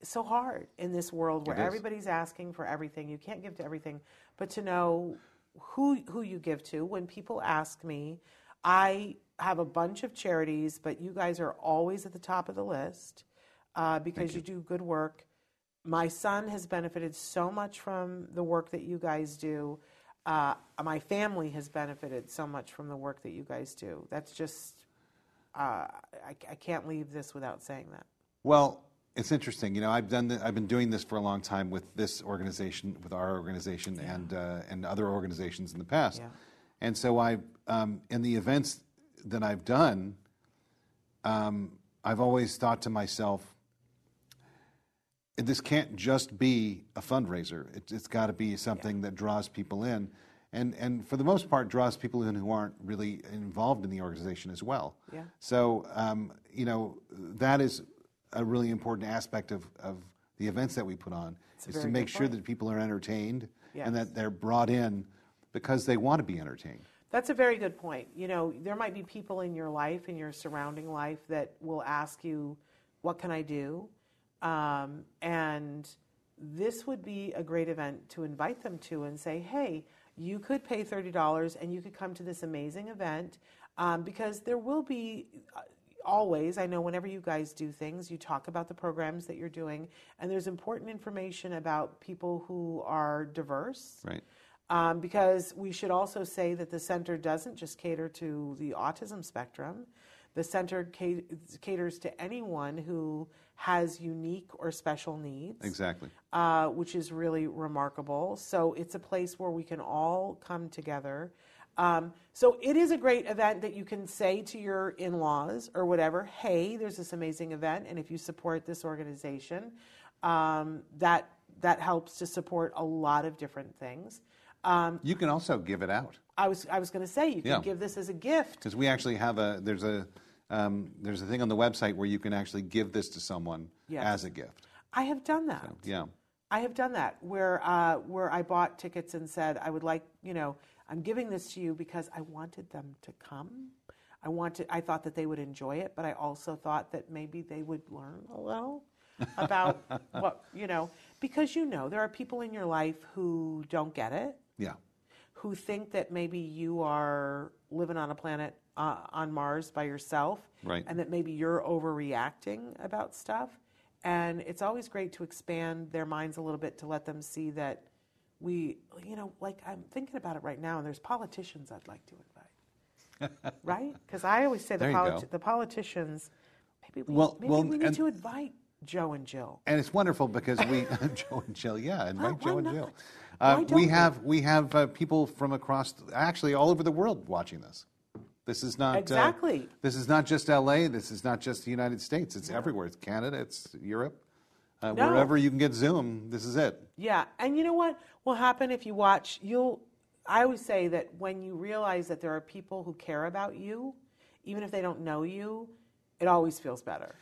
It's so hard in this world where everybody's asking for everything. You can't give to everything. But to know who, who you give to, when people ask me, I have a bunch of charities, but you guys are always at the top of the list uh, because you do good work my son has benefited so much from the work that you guys do. Uh, my family has benefited so much from the work that you guys do. That's just, uh, I, I can't leave this without saying that. Well, it's interesting. You know, I've done. The, I've been doing this for a long time with this organization, with our organization, and uh, and other organizations in the past. Yeah. And so I, um, in the events that I've done, um, I've always thought to myself, this can't just be a fundraiser. It, it's got to be something that draws people in, and and for the most part, draws people in who aren't really involved in the organization as well. Yeah. So um, you know that is a really important aspect of, of the events that we put on a is to make sure point. that people are entertained and that they're brought in because they want to be entertained. That's a very good point. You know, there might be people in your life, in your surrounding life, that will ask you, What can I do? Um, and this would be a great event to invite them to and say, Hey, you could pay $30 and you could come to this amazing event um, because there will be. Uh, Always, I know whenever you guys do things, you talk about the programs that you're doing, and there's important information about people who are diverse. Right. Um, because we should also say that the center doesn't just cater to the autism spectrum. The center ca- caters to anyone who has unique or special needs, Exactly. uh, which is really remarkable. So it's a place where we can all come together. Um, so it is a great event that you can say to your in-laws or whatever, "Hey, there's this amazing event, and if you support this organization, um, that that helps to support a lot of different things." Um, You can also give it out I was I was going to say you can Yeah. give this as a gift. because we actually have a there's a um, there's a thing on the website where you can actually give this to someone Yes. as a gift. I have done that. Yeah. I have done that where uh, where I bought tickets and said I would like you know I'm giving this to you because I wanted them to come. I wanted I thought that they would enjoy it, but I also thought that maybe they would learn a little about what you know because you know there are people in your life who don't get it, Yeah. who think that maybe you are living on a planet uh, on Mars by yourself, Right. and that maybe you're overreacting about stuff. And it's always great to expand their minds a little bit to let them see that we, you know, like I'm thinking about it right now, and there's politicians I'd like to invite, right? Because I always say the, politi- the politicians, maybe we, Well- maybe well, we need to invite Joe and Jill. And it's wonderful because we Joe and Jill, yeah, invite why Joe and not? Jill. Why Uh, we? have we have uh, people from across, actually all over the world, watching this. This is not uh, Exactly. this is not just L.A. This is not just the United States. It's everywhere. It's Canada. It's Europe. Uh, No. Wherever you can get Zoom, this is it. Yeah, and you know what will happen if you watch? You'll I always say that when you realize that there are people who care about you, even if they don't know you, it always feels better.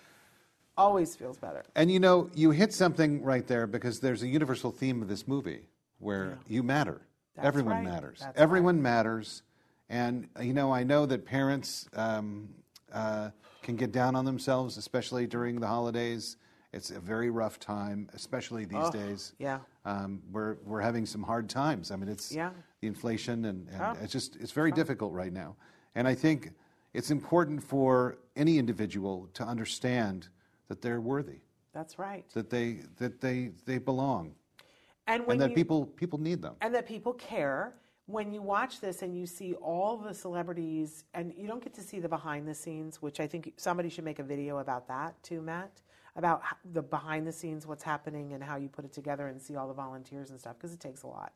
Always feels better. And you know, you hit something right there because there's a universal theme of this movie where you matter. That's Everyone right. matters. That's Everyone matters. And you know, I know that parents um, uh, can get down on themselves, especially during the holidays. It's a very rough time, especially these days. yeah. Um, we're we're having some hard times. I mean, it's Yeah. the inflation, and, and Oh. it's just it's very difficult right now. And I think it's important for any individual to understand that they're worthy, That's right. that they that they they belong, And when and that you, people people need them. and that people care when you watch this and you see all the celebrities and you don't get to see the behind the scenes which i think somebody should make a video about that too matt about the behind the scenes what's happening and how you put it together and see all the volunteers and stuff because it takes a lot.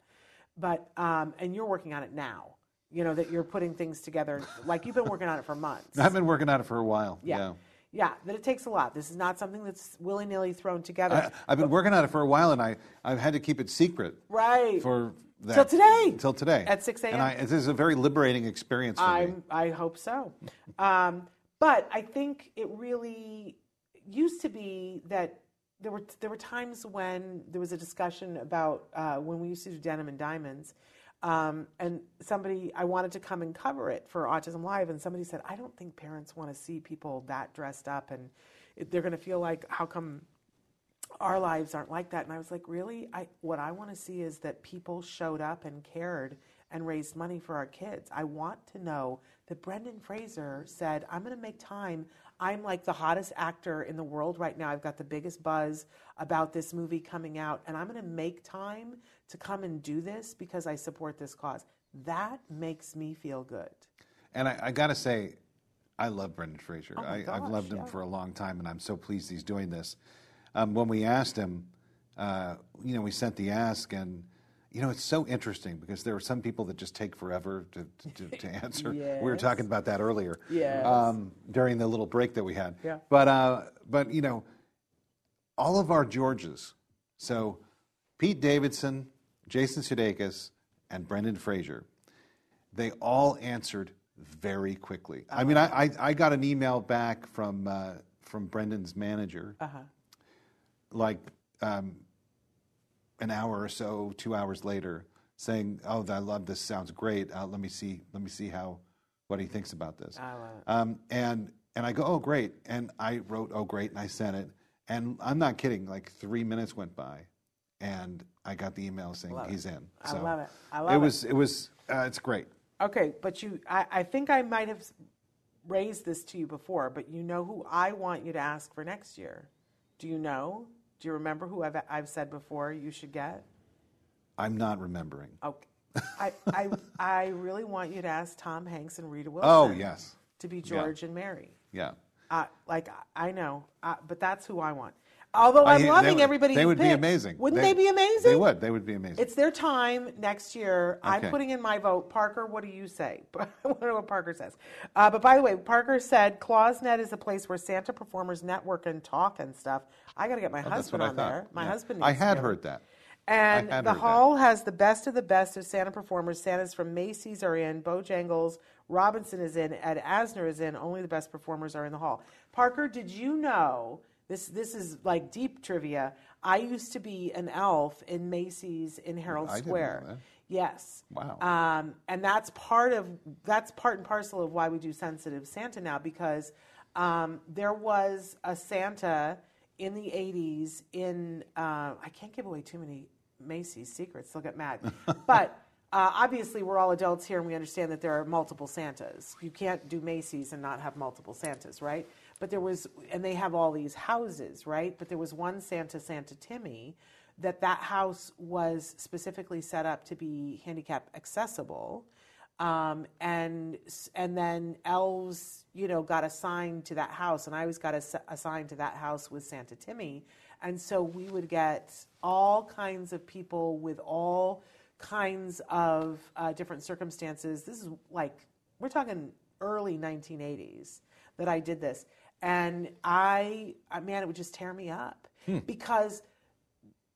But um, and you're working on it now you know that you're putting things together. Like you've been working on it for months. I've been working on it for a while. yeah. yeah. That it takes a lot. This is not something that's willy-nilly thrown together. I, I've been working on it for a while, and I I've had to keep it secret right. for that, Till today. Till today At 6 And a.m. I, this is a very liberating experience for me. I'm, I hope so. Um, but I think it really used to be that there were there were times when there was a discussion about uh, when we used to do denim and diamonds, um, and somebody I wanted to come and cover it for Autism Live, and somebody said I don't think parents want to see people that dressed up, and they're going to feel like how come our lives aren't like that. And I was like, really? I what I want to see is that people showed up and cared and raised money for our kids. I want to know that Brendan Fraser said, I'm going to make time. I'm like the hottest actor in the world right now. I've got the biggest buzz about this movie coming out, and I'm going to make time to come and do this because I support this cause. That makes me feel good. And I, I got to say, I love Brendan Fraser. Oh I, I've gosh, loved him yeah. for a long time, and I'm so pleased he's doing this. Um, when we asked him, uh, you know, we sent the ask, and you know, it's so interesting because there are some people that just take forever to, to, to answer. We were talking about that earlier Yes. um, during the little break that we had. Yeah. But uh, but you know, all of our Georges. So Pete Davidson, Jason Sudeikis, and Brendan Fraser they all answered very quickly. I mean, I, I, I got an email back from uh, from Brendan's manager, Uh-huh. Like um, an hour or so, two hours later, saying, "Oh, I love this. Sounds great. Uh, let me see. Let me see how what he thinks about this." I love it. Um, and and I go, "Oh, great!" And I wrote, "Oh, great," and I sent it. And I'm not kidding. Like three minutes went by, and I got the email saying Love it. he's in. I So love it. I love it it. was it was uh, it's great. Okay, but you, I, I think I might have raised this to you before, but you know who I want you to ask for next year. Do you know? Do you remember who I've, I've said before you should get? I'm not remembering. Okay. I, I, I really want you to ask Tom Hanks and Rita Wilson. Oh, yes. To be George and Mary. Yeah. Uh, like I know, uh, but that's who I want. Although I'm I- they loving would- everybody. They would be amazing. Wouldn't they, be amazing? They would. They would be amazing. It's their time next year. I'm putting in my vote. Parker, what do you say? I wonder what Parker says. Uh, but by the way, Parker said ClausNet is a place where Santa performers network and talk and stuff. I got to get my Oh, husband on there. My Yeah. husband. I needs to had heard that. And the heard that. hall has the best of the best of Santa performers. Santas from Macy's are in, Bojangles, Robinson is in, Ed Asner is in. Only the best performers are in the hall. Parker, did you know this? This is like deep trivia. I used to be an elf in Macy's in Herald I Square. Yes. Wow. Um, and that's part of that's part and parcel of why we do sensitive Santa now because um, there was a Santa in the '80s in uh, I can't give away too many Macy's secrets; they'll get mad. but uh, obviously, we're all adults here, and we understand that there are multiple Santas. You can't do Macy's and not have multiple Santas, right? But there was, and they have all these houses, right? But there was one Santa, Santa Timmy, that that house was specifically set up to be handicap accessible. Um, and and then elves you know got assigned to that house and i always got ass- assigned to that house with santa timmy. And so we would get all kinds of people with all kinds of uh, different circumstances. This is like we're talking early 1980s that i did this and i I- man it would just tear me up hmm. because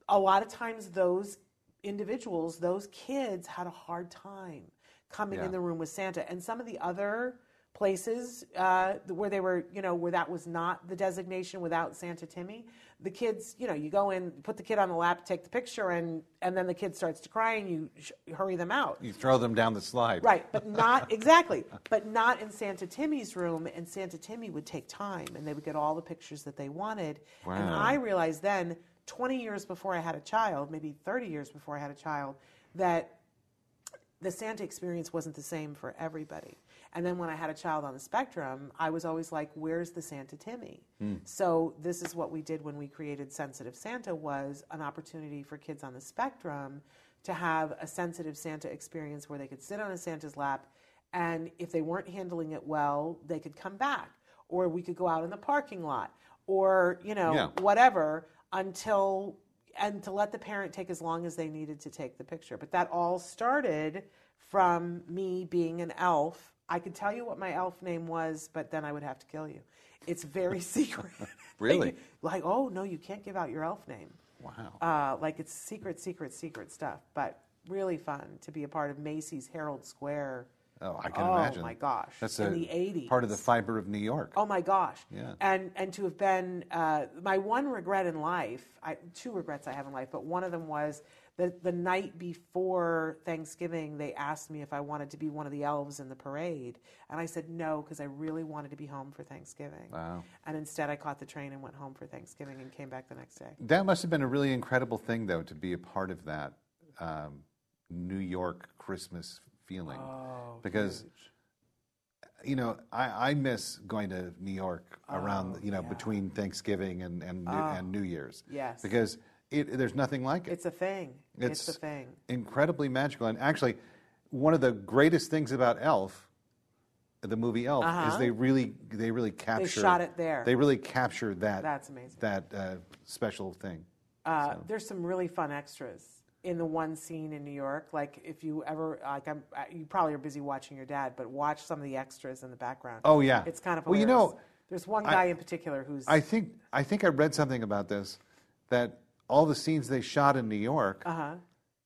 a lot of times those individuals, those kids had a hard time coming Yeah. in the room with Santa. And some of the other places uh, where they were, you know, where that was not the designation without Santa Timmy, the kids, you know, you go in, put the kid on the lap, take the picture, and and then the kid starts to cry, and you sh- hurry them out. You throw them down the slide. Right, but not exactly, but not in Santa Timmy's room. And Santa Timmy would take time, and they would get all the pictures that they wanted. And Wow. I realized then, 20 years before I had a child, maybe 30 years before I had a child, that the Santa experience wasn't the same for everybody. And then when I had a child on the spectrum, I was always like, "Where's the Santa Timmy?" Hmm. So this is what we did when we created Sensitive Santa was an opportunity for kids on the spectrum to have a sensitive Santa experience where they could sit on a Santa's lap, and if they weren't handling it well, they could come back, or we could go out in the parking lot, or you know Yeah. whatever until and to let the parent take as long as they needed to take the picture. But that all started from me being an elf. I could tell you what my elf name was, but then I would have to kill you. It's very secret. Really? like, like, oh no, you can't give out your elf name. Wow. Uh, like it's secret, secret, secret stuff. But really fun to be a part of Macy's Herald Square. Oh, I can oh, imagine. my gosh. That's in a the 80s. part of the fiber of New York. Oh my gosh! Yeah. And and to have been uh, my one regret in life, I, two regrets I have in life, but one of them was that the night before Thanksgiving, they asked me if I wanted to be one of the elves in the parade, and I said no because I really wanted to be home for Thanksgiving. Wow. And instead, I caught the train and went home for Thanksgiving and came back the next day. That must have been a really incredible thing, though, to be a part of that um, New York Christmas feeling. Oh, because, you know, I, I miss going to New York around, Oh, you know, yeah. between Thanksgiving and, and, New, and New Year's. Yes. Because it, there's nothing like it. It's a thing. It's, a thing. incredibly magical. And actually, one of the greatest things about Elf, the movie Elf, is Uh-huh. they really they really capture. They shot it there. They really captured that. That's amazing. That uh, special thing. Uh, There's some really fun extras in the one scene in New York. Like if you ever like, I'm, uh, you probably are busy watching your dad, but watch some of the extras in the background. Oh, yeah. it's kind of Well, you know, there's one guy in particular who's I think I think I read something about this that all the scenes they shot in New York, uh-huh.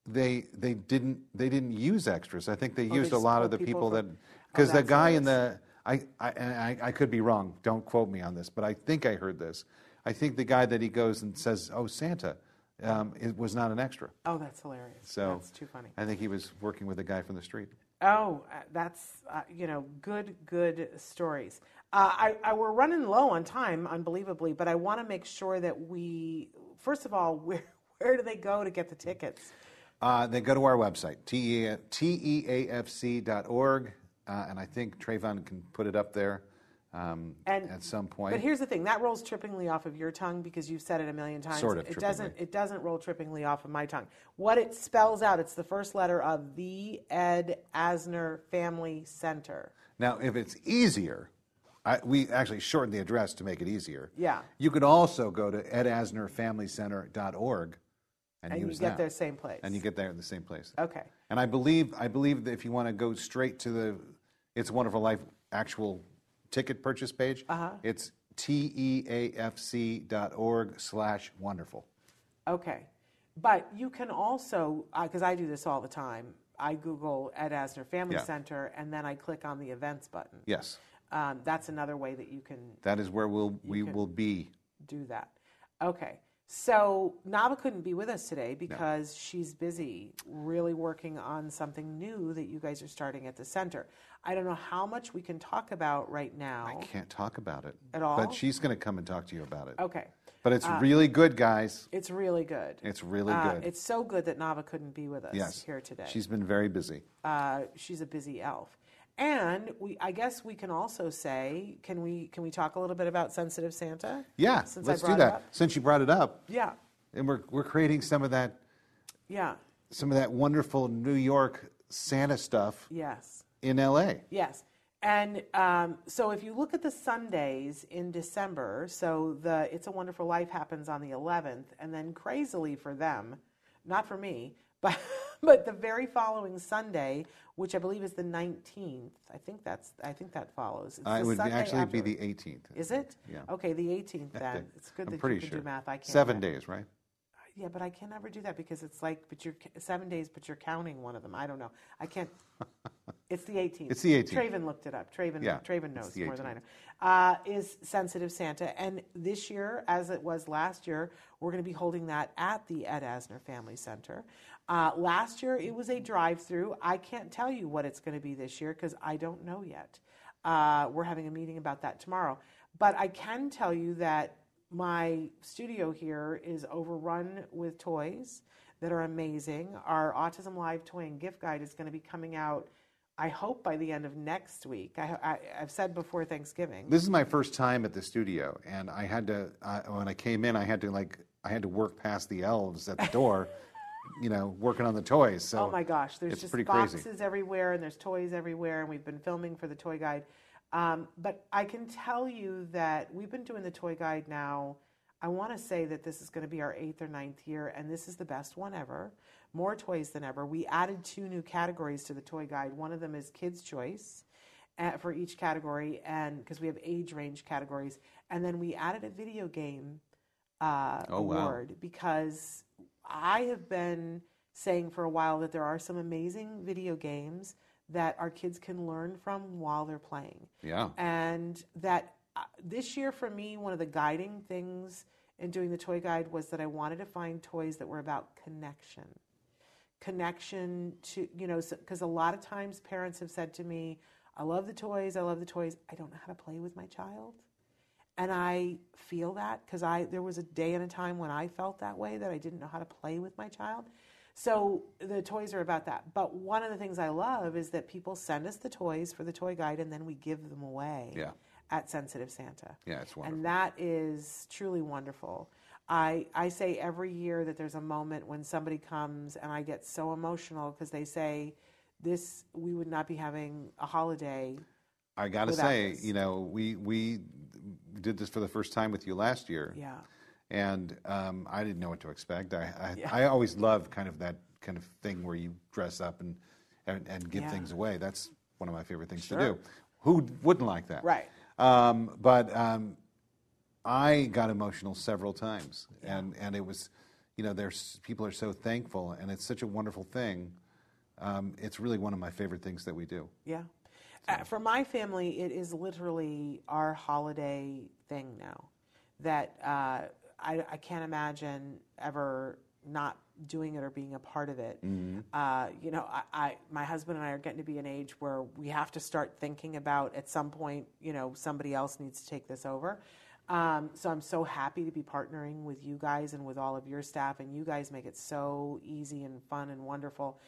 they they didn't they didn't use extras. I think they Oh, they used a lot of the people people, that Oh, because the that's guy in the I I, I I could be wrong. Don't quote me on this, but I think I heard this. I think the guy that he goes and says, "Oh, Santa," um, it was not an extra. oh, that's hilarious. So that's too funny. I think he was working with a guy from the street. Oh, uh, that's uh, you know good good stories. Uh, I, I we're running low on time, unbelievably, but I want to make sure that we first of all where where do they go to get the tickets? Uh, they go to our website, TEA, teafc.org, uh, and I think Trayvon can put it up there um, And- at some point. But here's the thing: that rolls trippingly off of your tongue because you've said it a million times. Sort of It doesn't. It doesn't roll trippingly off of my tongue. What it spells out, it's the first letter of the Ed Asner Family Center. Now, if it's easier, I, we actually shortened the address to make it easier. Yeah. You could also go to edasnerfamilycenter.org and, And you get that. there same place. And you get there in the same place. Okay. And I believe, I believe that if you want to go straight to the It's a Wonderful Life actual ticket purchase page, Uh-huh. it's teafc.org slash wonderful. Okay. But you can also, because I do this all the time, I Google Ed Asner Family Yeah. Center and then I click on the events button. Yes, Um, that's another way that you can that is where we'll, we will be. do that. Okay. So Nava couldn't be with us today because she's busy really working on something new that you guys are starting at the center. I don't know how much we can talk about right now. I can't talk about it. At all? But she's going to come and talk to you about it. Okay. But it's really good, guys. It's really good. It's really Uh, good. It's so good that Nava couldn't be with us yes. here today. She's been very busy. uh, she's a busy elf. And we, I guess we can also say, can we, can we talk a little bit about sensitive Santa? Yeah, Since let's do that. Since you brought it up, Yeah, and we're, we're creating some of that yeah, some of that wonderful New York Santa stuff yes, in LA. yes. And um, so if you look at the Sundays in December, so the It's a Wonderful Life happens on the 11th, and then crazily for them, not for me, but but the very following Sunday, which I believe is the 19th, I think that's I think that follows. It's it would Sunday actually be the 18th. Is it? Yeah. Okay, the 18th then. It's good I'm that pretty you can sure. do math. I can't. Seven days, right? Yeah, but I can never do that because it's like, but you're seven days, but you're counting one of them. I don't know. I can't. It's the 18th. It's the 18th. Traven looked it up. Traven, Yeah, Traven knows more than I know. Uh, is Sensitive Santa. And this year, as it was last year, we're going to be holding that at the Ed Asner Family Center. Uh, last year, it was a drive through. I can't tell you what it's going to be this year because I don't know yet. Uh, we're having a meeting about that tomorrow. But I can tell you that my studio here is overrun with toys that are amazing. Our Autism Live toy and gift guide is going to be coming out, I hope, by the end of next week. I, I, I've said before Thanksgiving. This is my first time at the studio, and I had to uh, when I came in, I had to like I had to work past the elves at the door, you know, working on the toys. So oh my gosh, there's it's just pretty boxes crazy. everywhere and there's toys everywhere, and we've been filming for the toy guide. Um, but I can tell you that we've been doing the toy guide now. I want to say that this is going to be our eighth or ninth year, and this is the best one ever. More toys than ever. We added two new categories to the toy guide. One of them is Kids' Choice uh, for each category, and because we have age range categories, and then we added a video game uh, Oh, wow. award because I have been saying for a while that there are some amazing video games that our kids can learn from while they're playing. Yeah. And that uh, this year for me, one of the guiding things in doing the toy guide was that I wanted to find toys that were about connection. Connection to, you know, because a lot of times parents have said to me, I love the toys, I love the toys, I don't know how to play with my child. And I feel that because I there was a day and a time when I felt that way that I didn't know how to play with my child. So the toys are about that. But one of the things I love is that people send us the toys for the toy guide and then we give them away Yeah. at Sensitive Santa. Yeah, it's wonderful. And that is truly wonderful. I, I say every year that there's a moment when somebody comes and I get so emotional because they say, this, we would not be having a holiday. I got to say, this. you know, we we did this for the first time with you last year. Yeah. and um, I didn't know what to expect. I I, Yeah. I always love kind of that kind of thing where you dress up and and, and give Yeah. things away. That's one of my favorite things Sure. to do. Who wouldn't like that? Right. Um, but um, I got emotional several times, and and it was, you know, there's people are so thankful, and it's such a wonderful thing. Um, it's really one of my favorite things that we do. Yeah. Uh, for my family, it is literally our holiday thing now. That uh, I, I can't imagine ever not doing it or being a part of it. Uh, you know, I, I, my husband and I are getting to be an age where we have to start thinking about at some point, you know, somebody else needs to take this over. Um, so I'm so happy to be partnering with you guys and with all of your staff, and you guys make it so easy and fun and wonderful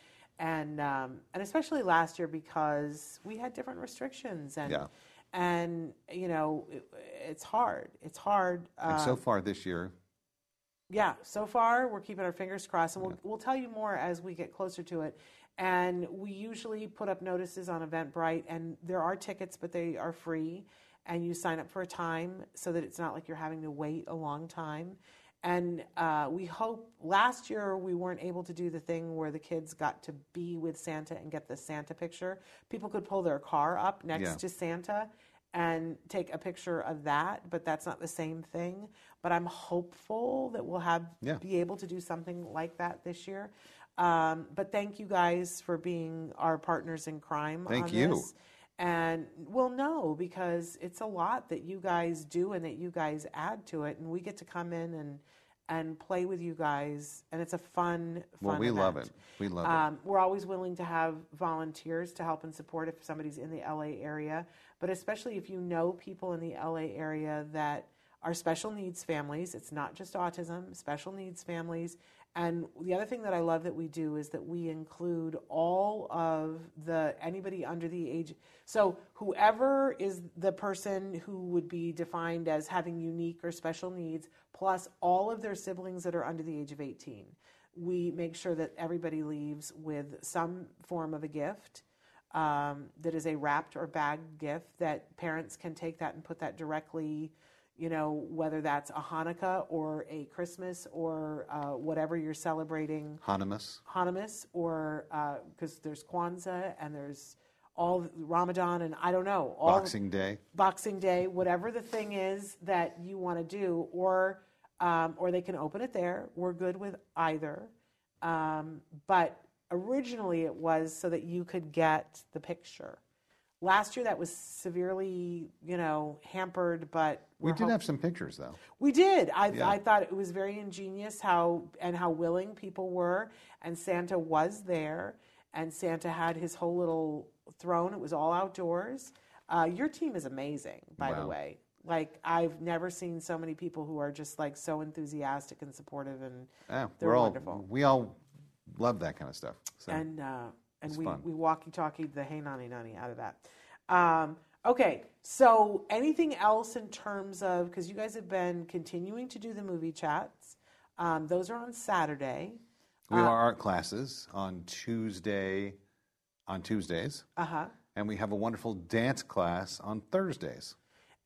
and um, and especially last year because we had different restrictions and Yeah. and you know it, it's hard. It's hard. And Uh, so far this year, yeah, so far we're keeping our fingers crossed, and we'll we'll tell you more as we get closer to it. And we usually put up notices on Eventbrite, and there are tickets, but they are free, and you sign up for a time so that it's not like you're having to wait a long time. And uh, we hope last year we weren't able to do the thing where the kids got to be with Santa and get the Santa picture. People could pull their car up next Yeah. to Santa and take a picture of that, but that's not the same thing. But I'm hopeful that we'll have Yeah. be able to do something like that this year. Um, but thank you guys for being our partners in crime. Thank on you. This. And we'll know because it's a lot that you guys do and that you guys add to it, and we get to come in and and play with you guys, and it's a fun, fun. well, we love it. We love it. Um, we're always willing to have volunteers to help and support if somebody's in the LA area, but especially if you know people in the LA area that are special needs families. It's not just autism, special needs families. And the other thing that I love that we do is that we include all of the anybody under the age. So whoever is the person who would be defined as having unique or special needs, plus all of their siblings that are under the age of 18 we make sure that everybody leaves with some form of a gift um, that is a wrapped or bagged gift that parents can take that and put that directly you know whether that's a hanukkah or a christmas or uh, whatever you're celebrating Honimus. Hanukkah or because there's Kwanzaa and there's all Ramadan and I don't know all Boxing Day. Boxing Day, whatever the thing is that you want to do, or um, or they can open it there. We're good with either. Um, but originally it was so that you could get the picture. Last year that was severely, you know, hampered, but We did hop- have some pictures though. we did. I, Yeah. I thought it was very ingenious how and how willing people were, and Santa was there, and Santa had his whole little throne. It was all outdoors. Uh, your team is amazing, by the way. Like I've never seen so many people who are just like so enthusiastic and supportive, and Yeah, They're we're all wonderful. we all love that kind of stuff. So and uh, and It's we fun. we walkie talkie the hey nanny nanny out of that. Um, okay, so anything else in terms of because you guys have been continuing to do the movie chats. Um, those are on Saturday. we have our art classes on Tuesday, on Tuesdays, Uh huh. and we have a wonderful dance class on Thursdays.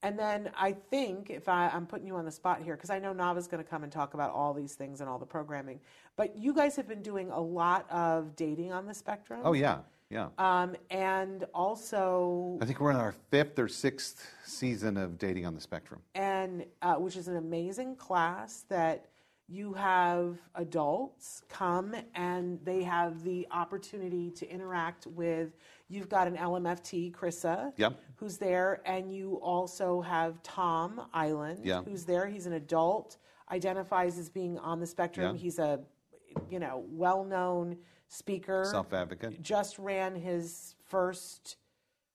And then I think if I, I'm putting you on the spot here, because I know Nava's going to come and talk about all these things and all the programming, but you guys have been doing a lot of dating on the spectrum. Oh yeah, yeah. Um, and also, I think we're in our fifth or sixth season of Dating on the Spectrum. and uh, which is an amazing class that you have adults come and they have the opportunity to interact with. You've got an LMFT, Krissa, Yep. who's there, and you also have Tom Iland, Yeah. who's there. He's an adult, identifies as being on the spectrum. Yeah. He's a, you know, well-known speaker. Self advocate. Just ran his first.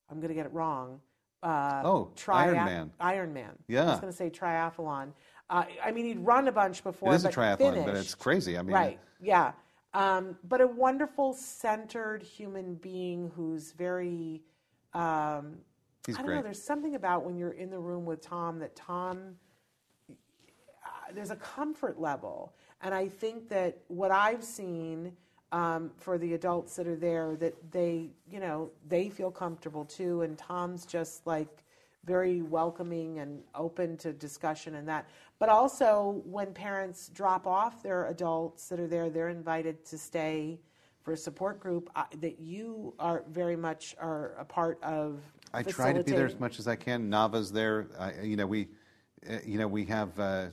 I'm going to get it wrong. Uh, Oh, Ironman. Ironman. I Yeah. I was going to say triathlon. Uh, I mean, he'd run a bunch before. It is a triathlon, but it's crazy. I mean, right. Yeah. Um, but a wonderful, centered human being who's very. Um, He's I don't great. know. There's something about when you're in the room with Tom that Tom. Uh, there's a comfort level, and I think that what I've seen um, for the adults that are there, that they, you know, they feel comfortable too, and Tom's just like very welcoming and open to discussion and that. But also, when parents drop off their adults that are there, they're invited to stay for a support group uh, that you are very much are a part of. I try to be there as much as I can. Nava's there. I, you know, we, uh, you know, we have uh,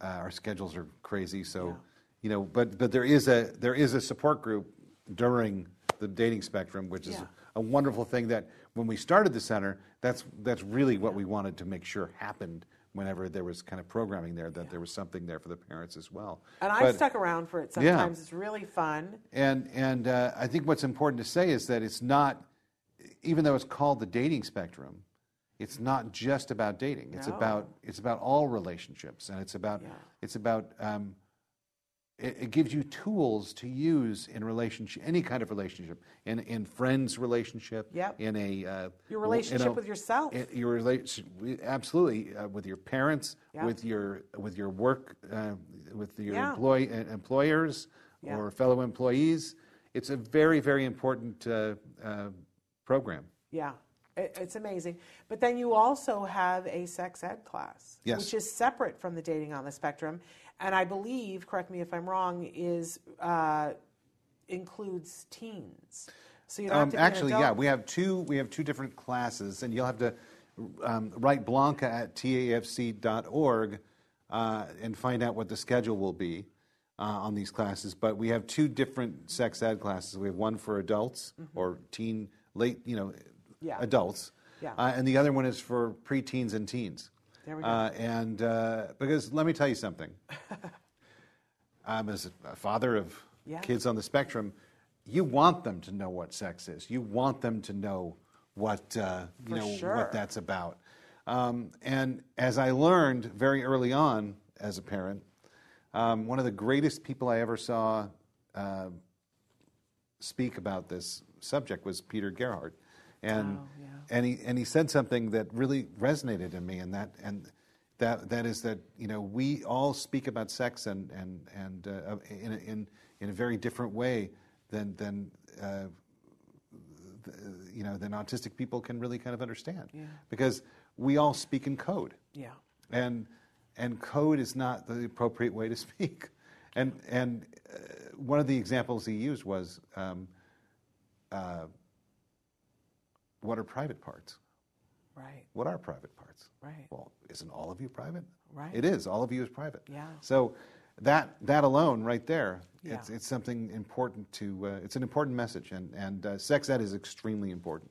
uh, our schedules are crazy. So, you know, but but there is a there is a support group during the dating spectrum, which is Yeah. a wonderful thing. That when we started the center, that's that's really what we wanted to make sure happened. Whenever there was kind of programming there, that there was something there for the parents as well. And I've stuck around for it Yeah. sometimes. It's really fun. and and uh, I think what's important to say is that it's not, even though it's called the dating spectrum, it's not just about dating. It's No. about it's about all relationships, and it's about Yeah. it's about um, it, it gives you tools to use in relationship, any kind of relationship, in in friends relationship, Yep. in a uh, Your relationship a- with yourself. in your relationship, absolutely, uh, with your parents, Yeah. with your with your work, uh, with your Yeah. employ, uh, employers Yeah. or fellow employees. It's a very very important uh, uh, program. Yeah, it's amazing. But then you also have a sex ed class, Yes. which is separate from the dating on the spectrum, and I believe, correct me if I'm wrong, is uh, includes teens. So you don't have Um, to actually, yeah, we have two we have two different classes, and you'll have to um, write Blanca at teafc.org uh, and find out what the schedule will be uh, on these classes. But we have two different sex ed classes. We have one for adults or teen, late, you know, Mm-hmm. Yeah. adults, Yeah. uh, and the other one is for preteens and teens. There we go. Uh, and uh, because let me tell you something, I'm as a father of Yeah. kids on the spectrum. You want them to know what sex is. You want them to know what uh, you know sure. what that's about. Um, and as I learned very early on as a parent, um, one of the greatest people I ever saw uh, speak about this subject was Peter Gerhardt, and Oh, yeah. and he and he said something that really resonated in me, and that and that that is that you know we all speak about sex and and and uh, in, a, in in a very different way than than. Uh, you know, than autistic people can really kind of understand, Yeah. because we all speak in code, yeah, and and code is not the appropriate way to speak. And and uh, one of the examples he used was, um, uh, what are private parts? Right. What are private parts? Right. Well, isn't all of you private? Right. It is. All of you is private. Yeah. So that that alone, right there, Yeah. it's it's something important to. Uh, it's an important message, and and uh, sex ed is extremely important.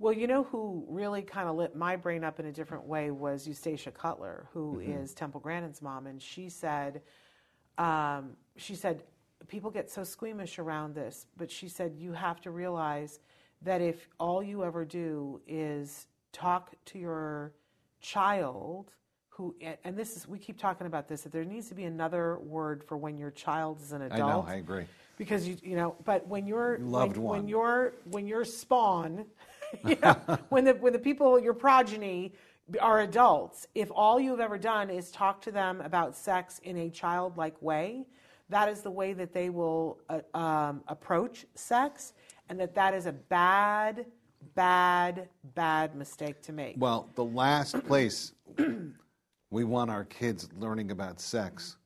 Well, you know who really kind of lit my brain up in a different way was Eustacia Cutler, who is Temple Grandin's mom, and she said, um, she said, people get so squeamish around this, but she said you have to realize that if all you ever do is talk to your child who and this is we keep talking about this that there needs to be another word for when your child is an adult. I know. I agree. because you you know but when you're Loved when, one. when you're when you're spawn you know, when the when the people your progeny are adults if all you've ever done is talk to them about sex in a childlike way that is the way that they will uh, um, approach sex and that that is a bad bad bad mistake to make Well, the last place we want our kids learning about sex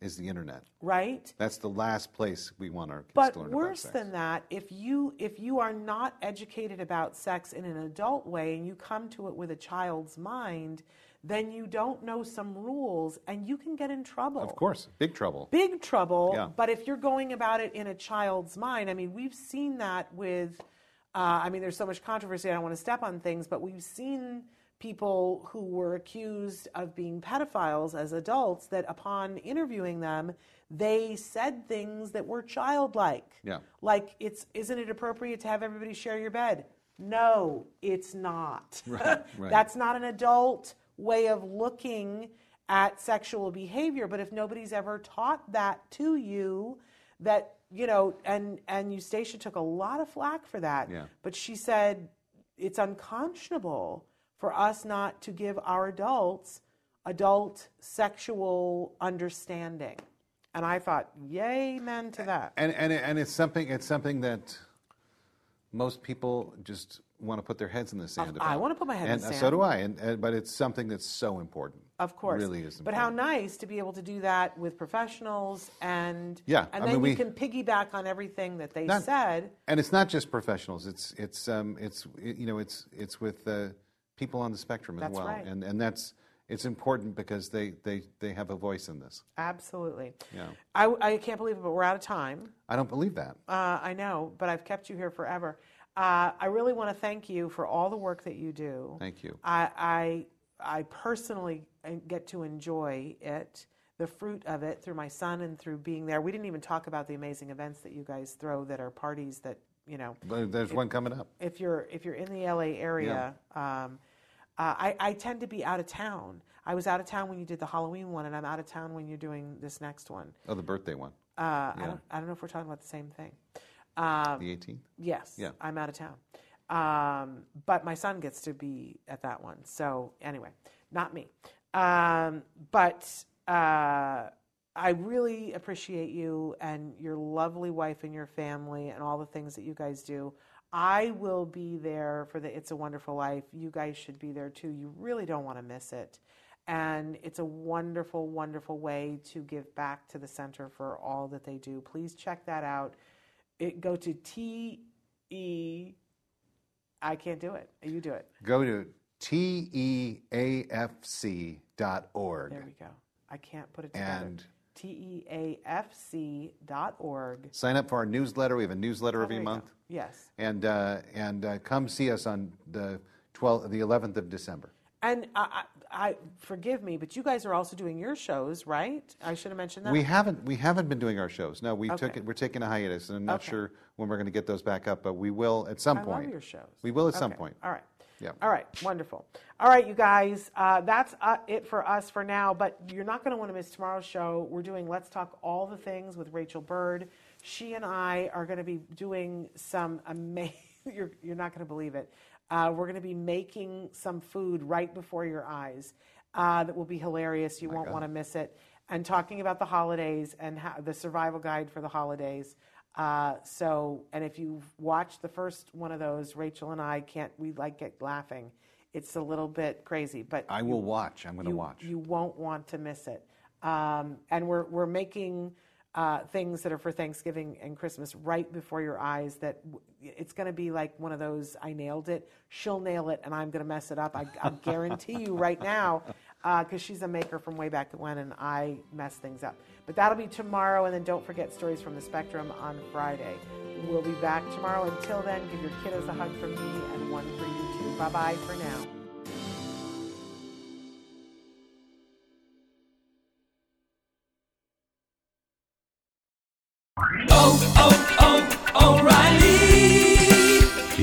is the internet. right That's the last place we want our kids But to learn worse about sex. than that, if you if you are not educated about sex in an adult way and you come to it with a child's mind, then you don't know some rules and you can get in trouble. of course, big trouble. Big trouble. Yeah. But if you're going about it in a child's mind, I mean, we've seen that with uh, I mean, there's so much controversy. I don't want to step on things, but we've seen people who were accused of being pedophiles as adults that upon interviewing them, they said things that were childlike. Yeah. Like, it's isn't it appropriate to have everybody share your bed? No, it's not. Right, right. That's not an adult way of looking at sexual behavior. But if nobody's ever taught that to you, that you know, and and Eustacia took a lot of flack for that. Yeah. But she said it's unconscionable for us not to give our adults adult sexual understanding. And I thought, yay, men to that. And and and it's something it's something that most people just want to put their heads in the sand about. I wanna put my head in and, the uh, sand. So do I. And, and but it's something that's so important. Of course. it really is. But how nice to be able to do that with professionals and Yeah, and I then mean, you we- can piggyback on everything that they Not- said. And it's not just professionals. It's it's um, it's it- you know it's it's with uh, people on the spectrum as That's well. right. And and that's it's important because they, they, they have a voice in this. Absolutely. Yeah. I, I can't believe it, but we're out of time. I don't believe that. Uh, I know, but I've kept you here forever. Uh, I really want to thank you for all the work that you do. Thank you. I, I, I personally get to enjoy it, the fruit of it, through my son and through being there. We didn't even talk about the amazing events that you guys throw that are parties that, you know, there's one coming up. if you're if you're in the LA area, um, uh, I, I tend to be out of town. I was out of town when you did the Halloween one, and I'm out of town when you're doing this next one. Oh, the birthday one, Uh, I, don't, I don't know if we're talking about the same thing. Um, the 18th. yes, Yeah. I'm out of town. Um, but my son gets to be at that one. So anyway, not me. Um, but uh, I really appreciate you and your lovely wife and your family and all the things that you guys do. I will be there for the It's a Wonderful Life. You guys should be there too. You really don't want to miss it. And it's a wonderful, wonderful way to give back to the center for all that they do. Please check that out. It go to T E. I can't do it. You do it. Go to E teafc.org. There we go. I can't put it together. And T E A F C dot org. sign up for our newsletter. We have a newsletter Oh, every you go. month. Yes. And, uh, and uh, come see us on the 12th, the 11th of December. And I, I, forgive me, but you guys are also doing your shows, right? I should have mentioned that. We haven't we haven't been doing our shows. No, we took it. We're taking a hiatus, and I'm not Okay. sure when we're going to get those back up, but we will at some I point. love your shows. We will at some point. All right. Yeah. All right. Wonderful. All right, you guys. Uh, that's uh, it for us for now. But you're not going to want to miss tomorrow's show. We're doing Let's Talk All the Things with Rachel Bird. She and I are going to be doing some amazing. You're, you're not going to believe it. Uh, we're going to be making some food right before your eyes uh, that will be hilarious. You won't want to miss it. And talking about the holidays and how, the survival guide for the holidays. Uh, so, and if you watch the first one of those, Rachel and I can't, we like get laughing. It's a little bit crazy, but I will watch. I'm going to watch. you won't want to miss it. Um, and we're, we're making uh, things that are for Thanksgiving and Christmas right before your eyes that, it's going to be like one of those I nailed it. She'll nail it, and I'm going to mess it up. I, I guarantee you right now, because uh, she's a maker from way back when, and I mess things up. But that'll be tomorrow, and then don't forget Stories from the Spectrum on Friday. We'll be back tomorrow. Until then, give your kiddos a hug from me and one for you too. Bye bye for now.